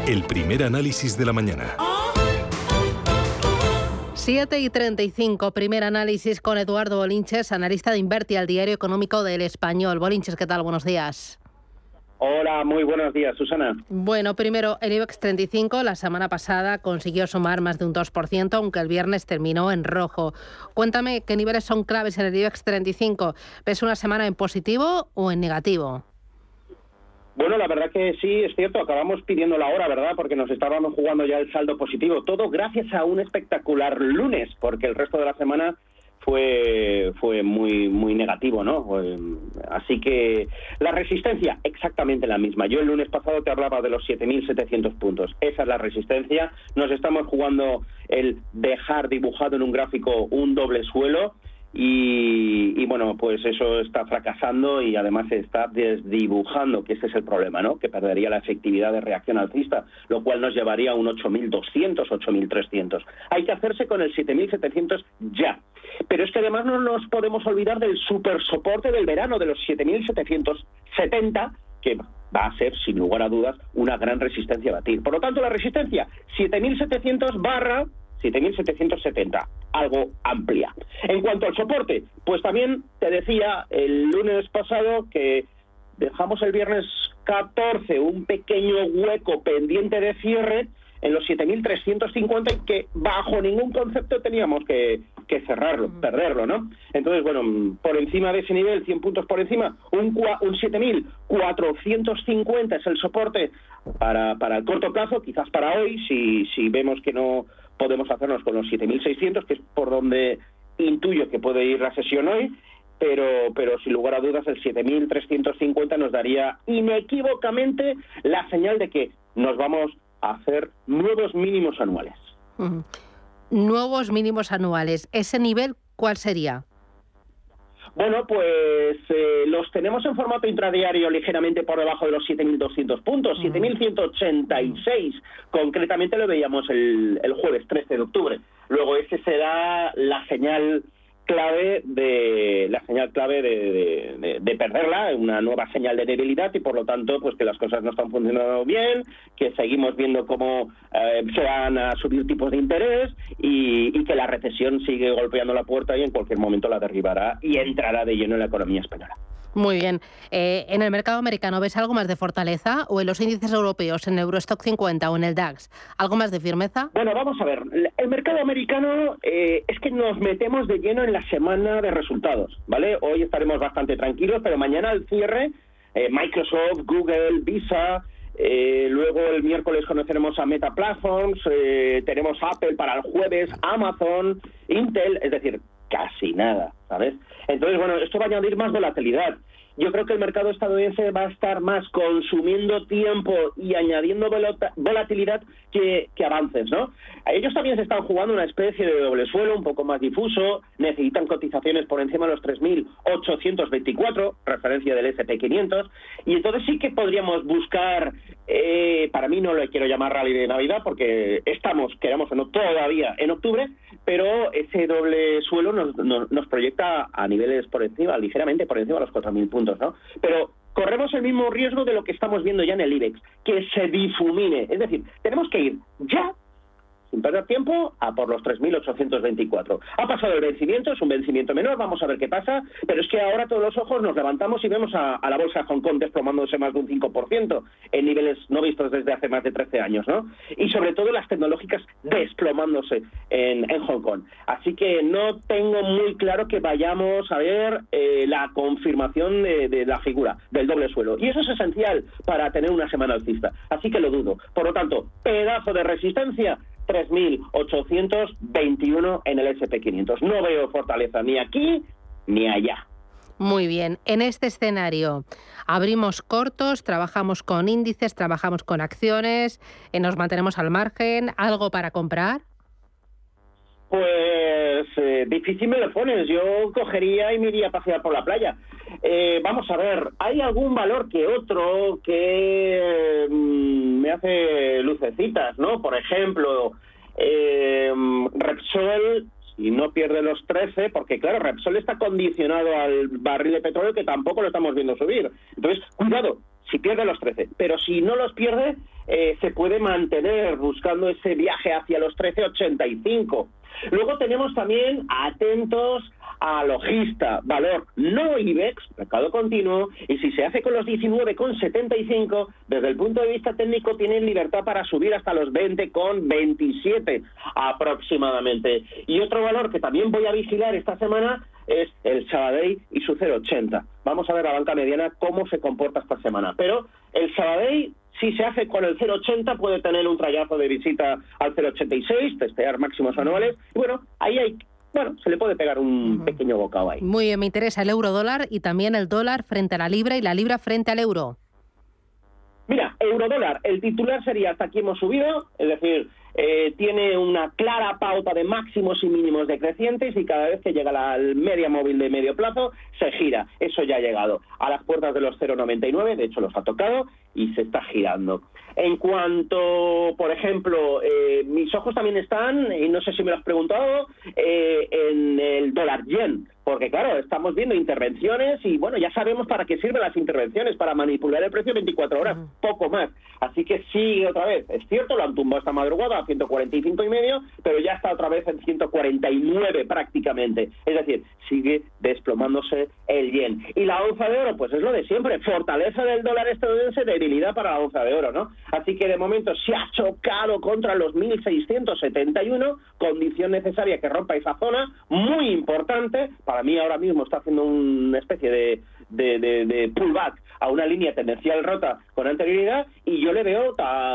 El primer análisis de la mañana. 7 y 35, primer análisis con Eduardo Bolinches, analista de Inverti al Diario Económico del Español. Bolinches, ¿qué tal? Buenos días. Hola, muy buenos días, Susana. Bueno, primero, el IBEX 35 la semana pasada consiguió sumar más de un 2%, aunque el viernes terminó en rojo. Cuéntame qué niveles son claves en el IBEX 35. ¿Ves una semana en positivo o en negativo? Bueno, la verdad que sí, es cierto, acabamos pidiendo la hora, ¿verdad? Porque nos estábamos jugando ya el saldo positivo. Todo gracias a un espectacular lunes, porque el resto de la semana fue fue muy muy negativo, ¿no? Así que la resistencia exactamente la misma. Yo el lunes pasado te hablaba de los 7.700 puntos. Esa es la resistencia. Nos estamos jugando el dejar dibujado en un gráfico un doble suelo y, bueno, pues eso está fracasando y además se está desdibujando, que ese es el problema, ¿no? Que perdería la efectividad de reacción alcista, lo cual nos llevaría a un 8.200, 8.300. Hay que hacerse con el 7.700 ya. Pero es que además no nos podemos olvidar del super soporte del verano, de los 7.770, que va a ser, sin lugar a dudas, una gran resistencia a batir. Por lo tanto, la resistencia 7.700 barra 7.770, algo amplia. En cuanto al soporte, pues también te decía el lunes pasado que dejamos el viernes 14 un pequeño hueco pendiente de cierre en los 7.350 y que bajo ningún concepto teníamos que, cerrarlo, perderlo, ¿no? Entonces, bueno, por encima de ese nivel, 100 puntos por encima, un, un 7.450 es el soporte para, para el corto plazo, quizás para hoy, si, si vemos que no podemos hacernos con los 7.600, que es por donde intuyo que puede ir la sesión hoy, pero, pero sin lugar a dudas el 7.350 nos daría inequívocamente la señal de que nos vamos a hacer nuevos mínimos anuales. Nuevos mínimos anuales. ¿Ese nivel cuál sería? Bueno, pues eh, los tenemos en formato intradiario ligeramente por debajo de los 7.200 puntos, 7.186 concretamente lo veíamos el, el jueves 13 de octubre. Luego ese será la señal clave de la señal clave de, de, perderla, una nueva señal de debilidad y por lo tanto pues que las cosas no están funcionando bien, que seguimos viendo cómo eh, se van a subir tipos de interés y, que la recesión sigue golpeando la puerta y en cualquier momento la derribará y entrará de lleno en la economía española. Muy bien. Eh, ¿En el mercado americano ves algo más de fortaleza o en los índices europeos, en Eurostock 50 o en el DAX? ¿Algo más de firmeza? Bueno, vamos a ver. El mercado americano eh, es que nos metemos de lleno en la semana de resultados, ¿vale? Hoy estaremos bastante tranquilos, pero mañana al cierre, eh, Microsoft, Google, Visa, luego el miércoles conoceremos a Meta Platforms, tenemos Apple para el jueves, Amazon, Intel, es decir, casi nada, ¿sabes? Entonces, bueno, esto va a añadir más volatilidad. Yo creo que el mercado estadounidense va a estar más consumiendo tiempo y añadiendo volatilidad que, avances, ¿no? Ellos también se están jugando una especie de doble suelo un poco más difuso, necesitan cotizaciones por encima de los 3.824, referencia del SP500, y entonces sí que podríamos buscar, eh, para mí no lo quiero llamar rally de Navidad porque estamos, queramos o no, todavía en octubre, pero ese doble suelo nos, nos, proyecta a niveles por encima, ligeramente por encima de los 4.000 puntos, ¿no? Pero corremos el mismo riesgo de lo que estamos viendo ya en el IBEX, que se difumine. Es decir, tenemos que ir ya sin perder tiempo, a por los 3.824. Ha pasado el vencimiento, es un vencimiento menor, vamos a ver qué pasa, pero es que ahora todos los ojos nos levantamos y vemos a, la bolsa de Hong Kong desplomándose más de un 5% en niveles no vistos desde hace más de 13 años, ¿no? Y sobre todo las tecnológicas desplomándose en, Hong Kong. Así que no tengo muy claro que vayamos a ver eh, la confirmación de, de la figura del doble suelo. Y eso es esencial para tener una semana alcista. Así que lo dudo. Por lo tanto, pedazo de resistencia 3.821 en el SP500. No veo fortaleza ni aquí ni allá. Muy bien, en este escenario abrimos cortos, trabajamos con índices, trabajamos con acciones, eh, nos mantenemos al margen, algo para comprar. Pues eh, difícil me lo pones. Yo cogería y me iría a pasear por la playa. Eh, vamos a ver, hay algún valor que otro que mm, me hace lucecitas, ¿no? Por ejemplo, eh, Repsol, si no pierde los 13, porque claro, Repsol está condicionado al barril de petróleo que tampoco lo estamos viendo subir. Entonces, cuidado, si pierde los 13, pero si no los pierde, eh, se puede mantener buscando ese viaje hacia los 13,85. Luego tenemos también atentos a logista, valor no IBEX, mercado continuo, y si se hace con los 19,75, desde el punto de vista técnico tienen libertad para subir hasta los 20,27 aproximadamente. Y otro valor que también voy a vigilar esta semana es el Sabadell y su 0,80. Vamos a ver a banca mediana cómo se comporta esta semana. Pero el Sabadell si se hace con el 0,80 puede tener un trayazo de visita al 0,86, testear máximos anuales. Y bueno, ahí hay bueno, se le puede pegar un pequeño bocado ahí. Muy bien, me interesa el euro dólar y también el dólar frente a la libra y la libra frente al euro. Mira, euro dólar, el titular sería hasta aquí hemos subido, es decir, eh, tiene una clara pauta de máximos y mínimos decrecientes y cada vez que llega la media móvil de medio plazo se gira. Eso ya ha llegado a las puertas de los 0,99, de hecho los ha tocado y se está girando. En cuanto, por ejemplo, eh, mis ojos también están, y no sé si me lo has preguntado, eh, en el dólar yen porque claro, estamos viendo intervenciones y bueno, ya sabemos para qué sirven las intervenciones, para manipular el precio 24 horas, poco más. Así que sigue otra vez, es cierto, lo han tumbado esta madrugada a 145 y medio, pero ya está otra vez en 149 prácticamente. Es decir, sigue desplomándose el yen. Y la onza de oro, pues es lo de siempre, fortaleza del dólar estadounidense, debilidad para la onza de oro, ¿no? Así que de momento se ha chocado contra los 1671, condición necesaria que rompa esa zona, muy importante para mí ahora mismo está haciendo una especie de, de, pullback a una línea tendencial rota con anterioridad y yo le veo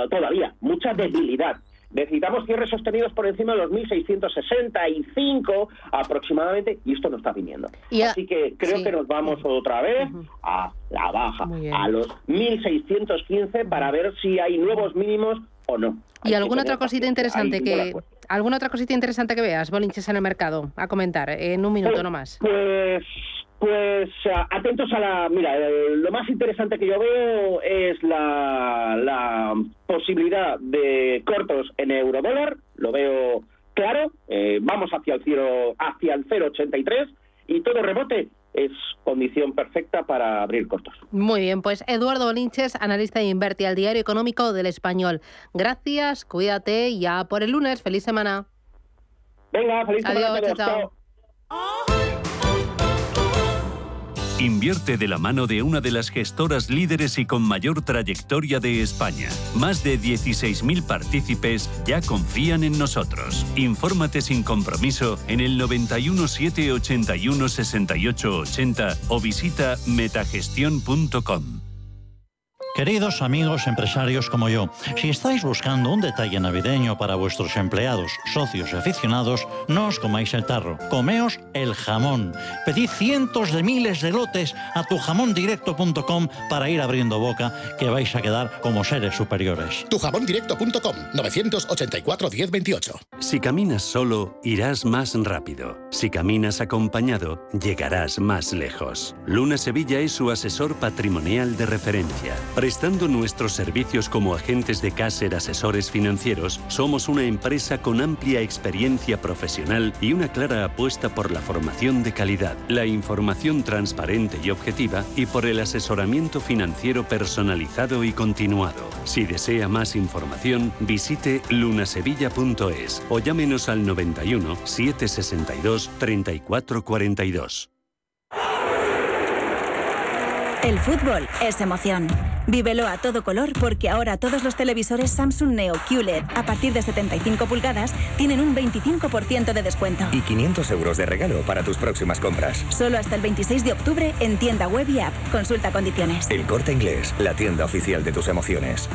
todavía mucha debilidad. Necesitamos cierres sostenidos por encima de los 1.665 aproximadamente y esto no está viniendo. Así que creo que nos vamos otra vez a la baja, a los 1.615 para ver si hay nuevos mínimos o no. ¿Y alguna otra cosita interesante que alguna otra cosita interesante que veas, Bolinches en el mercado, a comentar en un minuto pues, no más? Pues pues atentos a la... Mira, lo más interesante que yo veo es la, la posibilidad de cortos en eurodólar, lo veo claro, eh, vamos hacia el, cero, hacia el 0,83 y todo rebote es condición perfecta para abrir cortos. Muy bien, pues Eduardo Linches, analista de Inverti al Diario Económico del Español. Gracias, cuídate, ya por el lunes, feliz semana. Venga, feliz semana. Adiós, chao. Invierte de la mano de una de las gestoras líderes y con mayor trayectoria de España. Más de 16.000 partícipes ya confían en nosotros. Infórmate sin compromiso en el 91 781 68 80 o visita metagestión.com. Queridos amigos empresarios como yo, si estáis buscando un detalle navideño para vuestros empleados, socios y aficionados, no os comáis el tarro, comeos el jamón. Pedid cientos de miles de lotes a tujamondirecto.com para ir abriendo boca, que vais a quedar como seres superiores. Tujamondirecto.com 984 1028. Si caminas solo, irás más rápido. Si caminas acompañado, llegarás más lejos. Luna Sevilla es su asesor patrimonial de referencia Prestando nuestros servicios como agentes de Caser Asesores Financieros, somos una empresa con amplia experiencia profesional y una clara apuesta por la formación de calidad, la información transparente y objetiva y por el asesoramiento financiero personalizado y continuado. Si desea más información, visite lunasevilla.es o llámenos al 91 762 3442. El fútbol es emoción. Vívelo a todo color porque ahora todos los televisores Samsung Neo QLED a partir de 75 pulgadas tienen un 25% de descuento. Y 500 euros de regalo para tus próximas compras. Solo hasta el 26 de octubre en tienda web y app. Consulta condiciones. El corte inglés, la tienda oficial de tus emociones.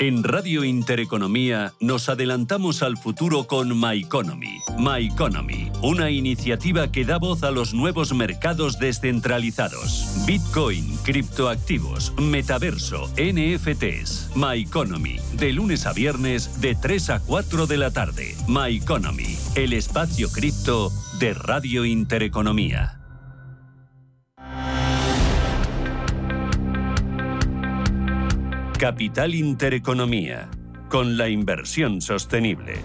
En Radio Intereconomía nos adelantamos al futuro con My Economy. My Economy, una iniciativa que da voz a los nuevos mercados descentralizados. Bitcoin, criptoactivos, metaverso, NFTs. My Economy, de lunes a viernes de 3 a 4 de la tarde. My Economy, el espacio cripto de Radio Intereconomía. Capital Intereconomía, con la inversión sostenible.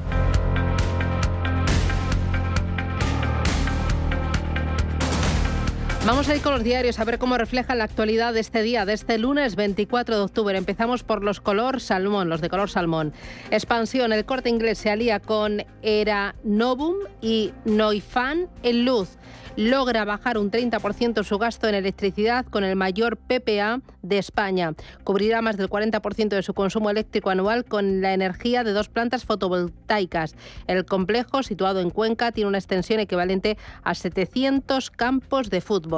Vamos a ir con los diarios a ver cómo reflejan la actualidad de este día, de este lunes 24 de octubre. Empezamos por los color salmón, los de color salmón. Expansión, el corte inglés se alía con Era Novum y Noifan en luz logra bajar un 30% su gasto en electricidad con el mayor PPA de España. Cubrirá más del 40% de su consumo eléctrico anual con la energía de dos plantas fotovoltaicas. El complejo, situado en Cuenca, tiene una extensión equivalente a 700 campos de fútbol.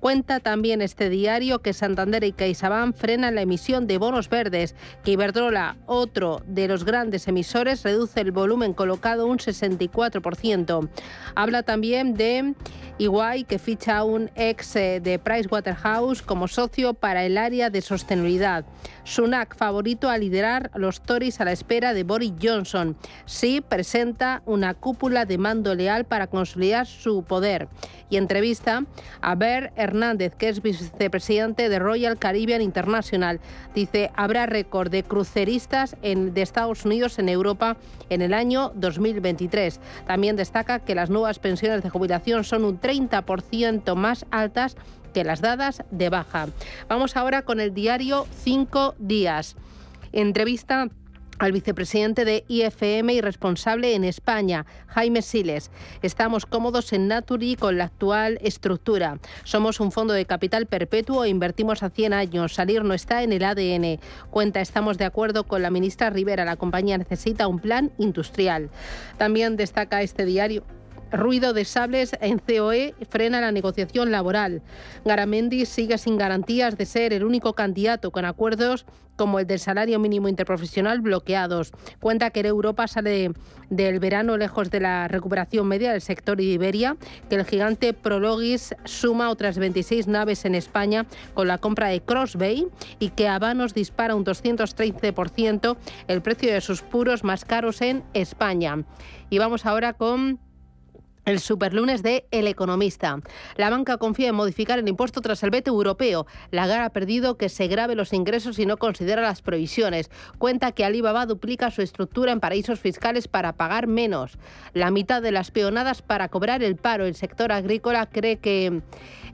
Cuenta también este diario que Santander y CaixaBank frenan la emisión de bonos verdes, que Iberdrola, otro de los grandes emisores, reduce el volumen colocado un 64%. Habla también de Iguay, que ficha a un ex eh, de Pricewaterhouse como socio para el área de sostenibilidad. Sunak, favorito a liderar los Tories a la espera de Boris Johnson. Sí presenta una cúpula de mando leal para consolidar su poder. Y entrevista a Ber Hernández, que es vicepresidente de Royal Caribbean International. Dice, habrá récord de cruceristas de Estados Unidos en Europa en el año 2023. También destaca que las nuevas pensiones de jubilación son un 30% más altas que las dadas de baja. Vamos ahora con el diario Cinco Días. Entrevista al vicepresidente de IFM y responsable en España, Jaime Siles. Estamos cómodos en Naturi con la actual estructura. Somos un fondo de capital perpetuo e invertimos a 100 años. Salir no está en el ADN. Cuenta, estamos de acuerdo con la ministra Rivera. La compañía necesita un plan industrial. También destaca este diario Ruido de sables en COE frena la negociación laboral. Garamendi sigue sin garantías de ser el único candidato con acuerdos como el del salario mínimo interprofesional bloqueados. Cuenta que Europa sale del verano lejos de la recuperación media del sector Iberia, que el gigante Prologis suma otras 26 naves en España con la compra de Crossbay y que Habanos dispara un 230% el precio de sus puros más caros en España. Y vamos ahora con el superlunes de El Economista. La banca confía en modificar el impuesto tras el veto europeo. Lagarde ha perdido que se grave los ingresos y no considera las previsiones. Cuenta que Alibaba duplica su estructura en paraísos fiscales para pagar menos. La mitad de las peonadas para cobrar el paro. El sector agrícola cree que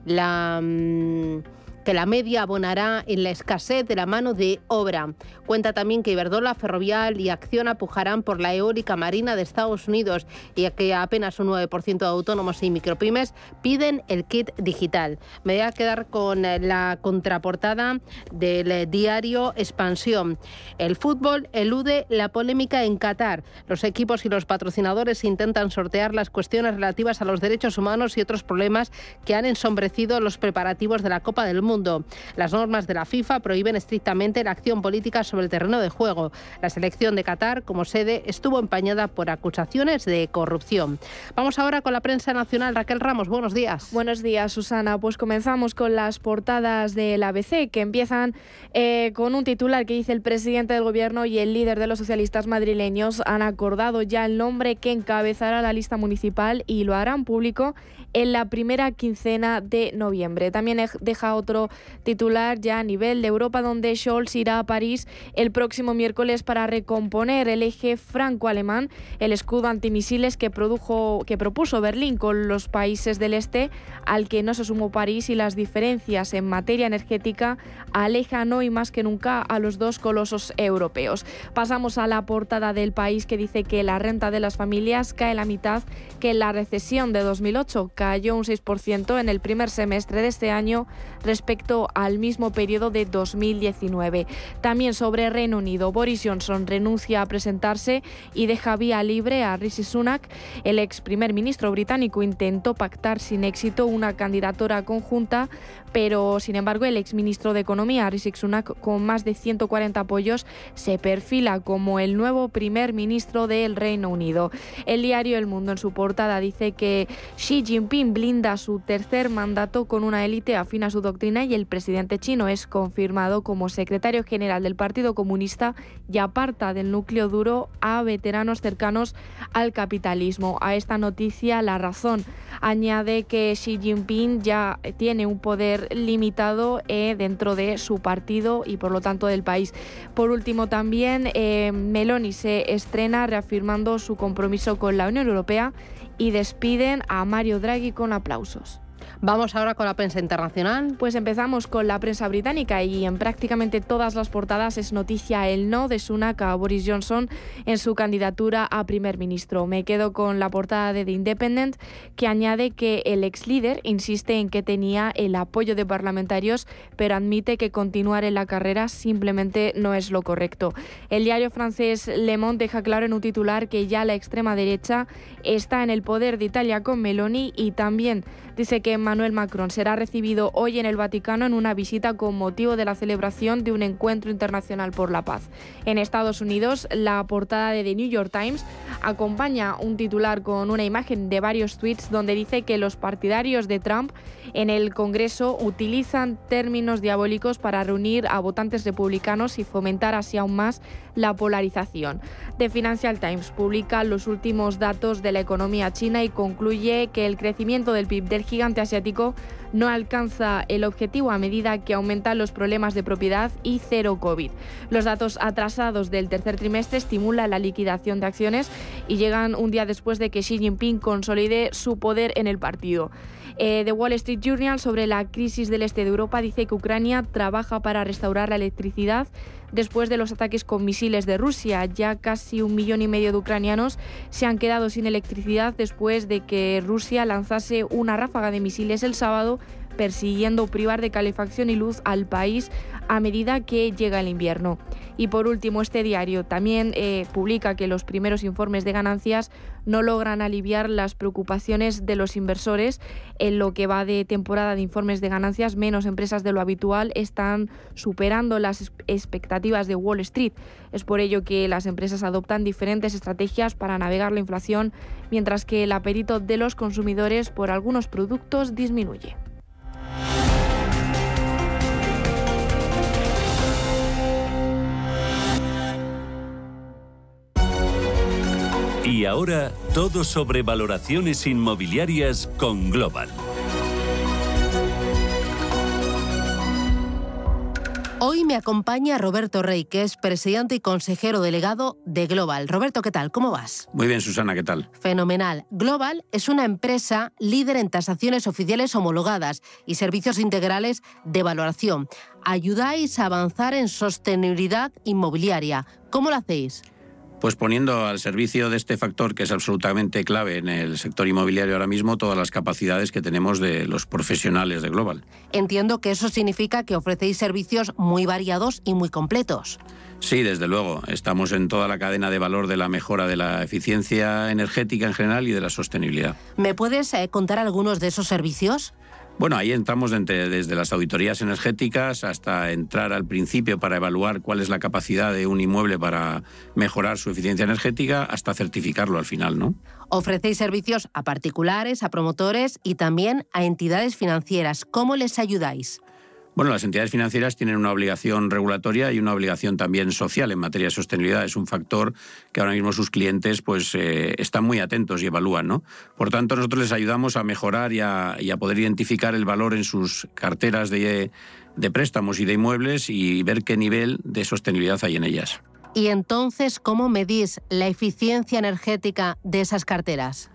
la... Mm, que la media abonará en la escasez de la mano de obra. Cuenta también que Iberdola, Ferrovial y Acciona pujarán por la eólica marina de Estados Unidos y que apenas un 9% de autónomos y micropymes piden el kit digital. Me voy a quedar con la contraportada del diario Expansión. El fútbol elude la polémica en Qatar. Los equipos y los patrocinadores intentan sortear las cuestiones relativas a los derechos humanos y otros problemas que han ensombrecido los preparativos de la Copa del Mundo mundo. Las normas de la FIFA prohíben estrictamente la acción política sobre el terreno de juego. La selección de Qatar, como sede, estuvo empañada por acusaciones de corrupción. Vamos ahora con la prensa nacional. Raquel Ramos, buenos días. Buenos días, Susana. Pues comenzamos con las portadas del ABC, que empiezan eh, con un titular que dice el presidente del gobierno y el líder de los socialistas madrileños han acordado ya el nombre que encabezará la lista municipal y lo harán público en la primera quincena de noviembre. También deja otro titular ya a nivel de Europa, donde Scholz irá a París el próximo miércoles para recomponer el eje franco-alemán, el escudo antimisiles que, produjo, que propuso Berlín con los países del este, al que no se sumó París y las diferencias en materia energética alejan hoy más que nunca a los dos colosos europeos. Pasamos a la portada del país que dice que la renta de las familias cae la mitad que en la recesión de 2008 cayó un 6% en el primer semestre de este año respecto al mismo periodo de 2019. También sobre Reino Unido, Boris Johnson renuncia a presentarse y deja vía libre a Rishi Sunak. El ex primer ministro británico intentó pactar sin éxito una candidatura conjunta, pero sin embargo el ex ministro de Economía, Rishi Sunak, con más de 140 apoyos, se perfila como el nuevo primer ministro del Reino Unido. El diario El Mundo en su portada dice que Xi Jinping blinda su tercer mandato con una élite afín a su doctrina y el presidente chino es confirmado como secretario general del Partido Comunista y aparta del núcleo duro a veteranos cercanos al capitalismo. A esta noticia La Razón añade que Xi Jinping ya tiene un poder limitado eh, dentro de su partido y por lo tanto del país. Por último también eh, Meloni se estrena reafirmando su compromiso con la Unión Europea y despiden a Mario Draghi con aplausos. Vamos ahora con la prensa internacional. Pues empezamos con la prensa británica y en prácticamente todas las portadas es noticia el no de Sunak a Boris Johnson en su candidatura a primer ministro. Me quedo con la portada de The Independent que añade que el ex líder insiste en que tenía el apoyo de parlamentarios, pero admite que continuar en la carrera simplemente no es lo correcto. El diario francés Le Monde deja claro en un titular que ya la extrema derecha está en el poder de Italia con Meloni y también dice que Emmanuel Macron será recibido hoy en el Vaticano en una visita con motivo de la celebración de un encuentro internacional por la paz. En Estados Unidos, la portada de The New York Times acompaña un titular con una imagen de varios tweets donde dice que los partidarios de Trump en el Congreso utilizan términos diabólicos para reunir a votantes republicanos y fomentar así aún más la polarización. The Financial Times publica los últimos datos de la economía china y concluye que el crecimiento del PIB del gigante asiático no alcanza el objetivo a medida que aumentan los problemas de propiedad y cero COVID. Los datos atrasados del tercer trimestre estimulan la liquidación de acciones y llegan un día después de que Xi Jinping consolide su poder en el partido. The eh, Wall Street Journal sobre la crisis del este de Europa dice que Ucrania trabaja para restaurar la electricidad después de los ataques con misiles de Rusia. Ya casi un millón y medio de ucranianos se han quedado sin electricidad después de que Rusia lanzase una ráfaga de misiles el sábado persiguiendo privar de calefacción y luz al país a medida que llega el invierno. Y por último, este diario también eh, publica que los primeros informes de ganancias no logran aliviar las preocupaciones de los inversores. En lo que va de temporada de informes de ganancias, menos empresas de lo habitual están superando las expectativas de Wall Street. Es por ello que las empresas adoptan diferentes estrategias para navegar la inflación, mientras que el apetito de los consumidores por algunos productos disminuye. Y ahora, todo sobre valoraciones inmobiliarias con Global. Hoy me acompaña Roberto Rey, que es presidente y consejero delegado de Global. Roberto, ¿qué tal? ¿Cómo vas? Muy bien, Susana, ¿qué tal? Fenomenal. Global es una empresa líder en tasaciones oficiales homologadas y servicios integrales de valoración. Ayudáis a avanzar en sostenibilidad inmobiliaria. ¿Cómo lo hacéis? Pues poniendo al servicio de este factor que es absolutamente clave en el sector inmobiliario ahora mismo todas las capacidades que tenemos de los profesionales de Global. Entiendo que eso significa que ofrecéis servicios muy variados y muy completos. Sí, desde luego. Estamos en toda la cadena de valor de la mejora de la eficiencia energética en general y de la sostenibilidad. ¿Me puedes eh, contar algunos de esos servicios? Bueno, ahí entramos desde las auditorías energéticas hasta entrar al principio para evaluar cuál es la capacidad de un inmueble para mejorar su eficiencia energética hasta certificarlo al final, ¿no? Ofrecéis servicios a particulares, a promotores y también a entidades financieras. ¿Cómo les ayudáis? Bueno, las entidades financieras tienen una obligación regulatoria y una obligación también social en materia de sostenibilidad. Es un factor que ahora mismo sus clientes pues eh, están muy atentos y evalúan, ¿no? Por tanto, nosotros les ayudamos a mejorar y a, poder identificar el valor en sus carteras de, de préstamos y de inmuebles y ver qué nivel de sostenibilidad hay en ellas. Y entonces, ¿cómo medís la eficiencia energética de esas carteras?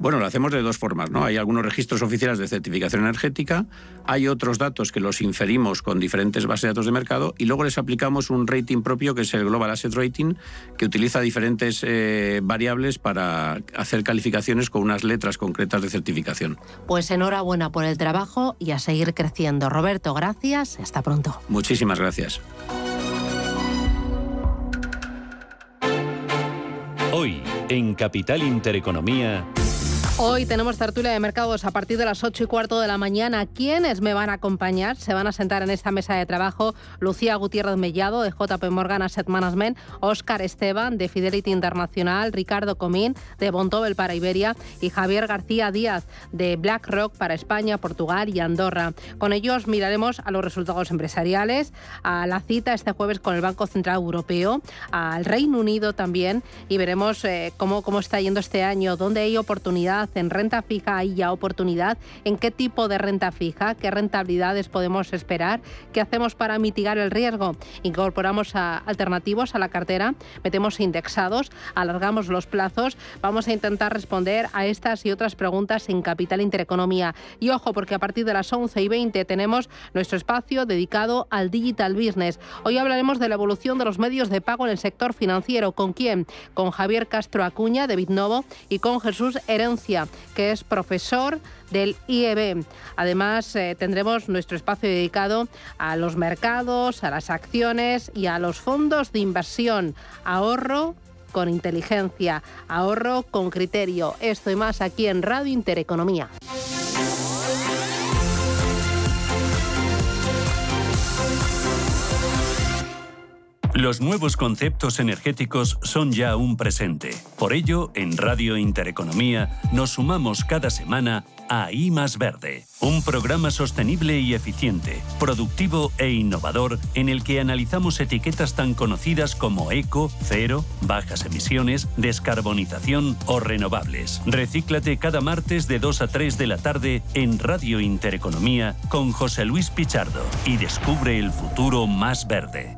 Bueno, lo hacemos de dos formas, ¿no? Hay algunos registros oficiales de certificación energética, hay otros datos que los inferimos con diferentes bases de datos de mercado y luego les aplicamos un rating propio que es el Global Asset Rating, que utiliza diferentes eh, variables para hacer calificaciones con unas letras concretas de certificación. Pues enhorabuena por el trabajo y a seguir creciendo. Roberto, gracias. Hasta pronto. Muchísimas gracias. Hoy, en Capital Intereconomía. Hoy tenemos tertulia de mercados a partir de las 8 y cuarto de la mañana. ¿Quiénes me van a acompañar? Se van a sentar en esta mesa de trabajo Lucía Gutiérrez Mellado de JP Morgan Asset Management, Óscar Esteban de Fidelity Internacional, Ricardo Comín de Bontobel para Iberia y Javier García Díaz de BlackRock para España, Portugal y Andorra. Con ellos miraremos a los resultados empresariales, a la cita este jueves con el Banco Central Europeo, al Reino Unido también y veremos eh, cómo, cómo está yendo este año, dónde hay oportunidad en renta fija hay ya oportunidad, en qué tipo de renta fija, qué rentabilidades podemos esperar, qué hacemos para mitigar el riesgo. Incorporamos a alternativos a la cartera, metemos indexados, alargamos los plazos. Vamos a intentar responder a estas y otras preguntas en Capital Intereconomía. Y ojo, porque a partir de las 11 y 20 tenemos nuestro espacio dedicado al digital business. Hoy hablaremos de la evolución de los medios de pago en el sector financiero. ¿Con quién? Con Javier Castro Acuña de Bitnovo y con Jesús Herencia que es profesor del IEB. Además, eh, tendremos nuestro espacio dedicado a los mercados, a las acciones y a los fondos de inversión. Ahorro con inteligencia, ahorro con criterio. Esto y más aquí en Radio Intereconomía. Los nuevos conceptos energéticos son ya un presente. Por ello, en Radio Intereconomía nos sumamos cada semana a I más Verde, un programa sostenible y eficiente, productivo e innovador en el que analizamos etiquetas tan conocidas como eco, cero, bajas emisiones, descarbonización o renovables. Recíclate cada martes de 2 a 3 de la tarde en Radio Intereconomía con José Luis Pichardo y descubre el futuro más verde.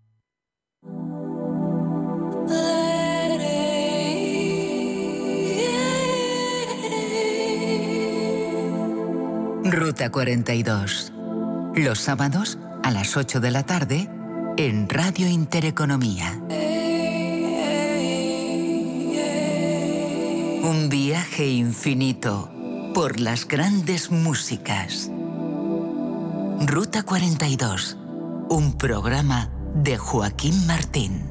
Ruta 42. Los sábados a las 8 de la tarde en Radio Intereconomía. Un viaje infinito por las grandes músicas. Ruta 42. Un programa de Joaquín Martín.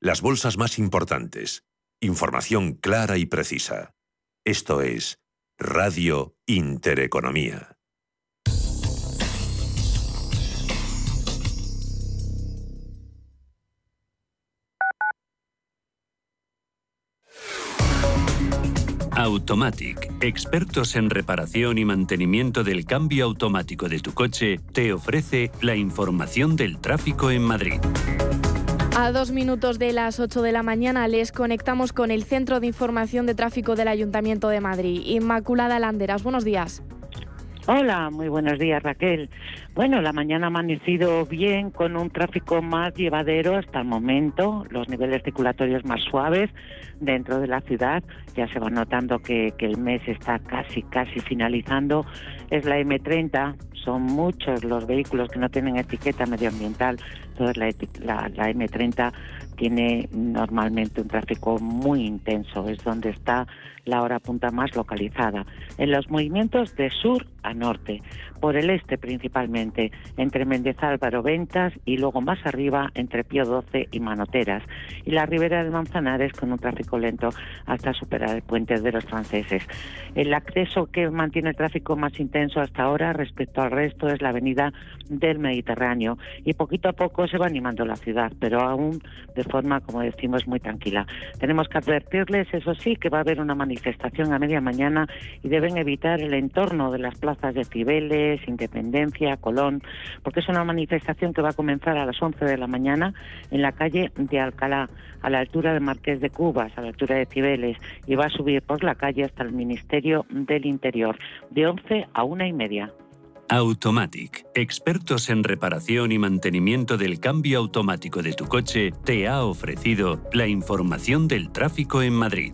las bolsas más importantes. Información clara y precisa. Esto es Radio Intereconomía. Automatic, expertos en reparación y mantenimiento del cambio automático de tu coche, te ofrece la información del tráfico en Madrid. A dos minutos de las 8 de la mañana les conectamos con el Centro de Información de Tráfico del Ayuntamiento de Madrid. Inmaculada Landeras, buenos días. Hola, muy buenos días Raquel. Bueno, la mañana ha amanecido bien con un tráfico más llevadero hasta el momento, los niveles circulatorios más suaves dentro de la ciudad. Ya se va notando que, el mes está casi, casi finalizando. Es la M30, son muchos los vehículos que no tienen etiqueta medioambiental. Entonces la, la M30 tiene normalmente un tráfico muy intenso, es donde está la hora punta más localizada, en los movimientos de sur a norte, por el este principalmente, entre Méndez Álvaro Ventas y luego más arriba entre Pío 12 y Manoteras, y la ribera del Manzanares con un tráfico lento hasta superar el puente de los franceses. El acceso que mantiene el tráfico más intenso hasta ahora respecto al resto es la avenida del Mediterráneo y poquito a poco se va animando la ciudad, pero aún de forma, como decimos, muy tranquila. Tenemos que advertirles, eso sí, que va a haber una manifestación a media mañana y deben evitar el entorno de las plazas de Cibeles, Independencia, Colón, porque es una manifestación que va a comenzar a las 11 de la mañana en la calle de Alcalá, a la altura de Marqués de Cubas, a la altura de Cibeles, y va a subir por la calle hasta el Ministerio del Interior, de 11 a una y media. Automatic, expertos en reparación y mantenimiento del cambio automático de tu coche, te ha ofrecido la información del tráfico en Madrid.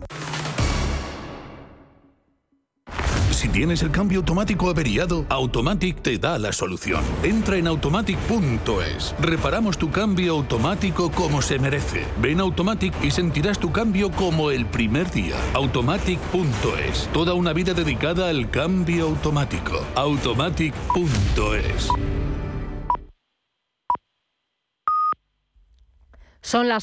Si tienes el cambio automático averiado, Automatic te da la solución. Entra en automatic.es. Reparamos tu cambio automático como se merece. Ven Automatic y sentirás tu cambio como el primer día. Automatic.es. Toda una vida dedicada al cambio automático. Automatic.es. Son las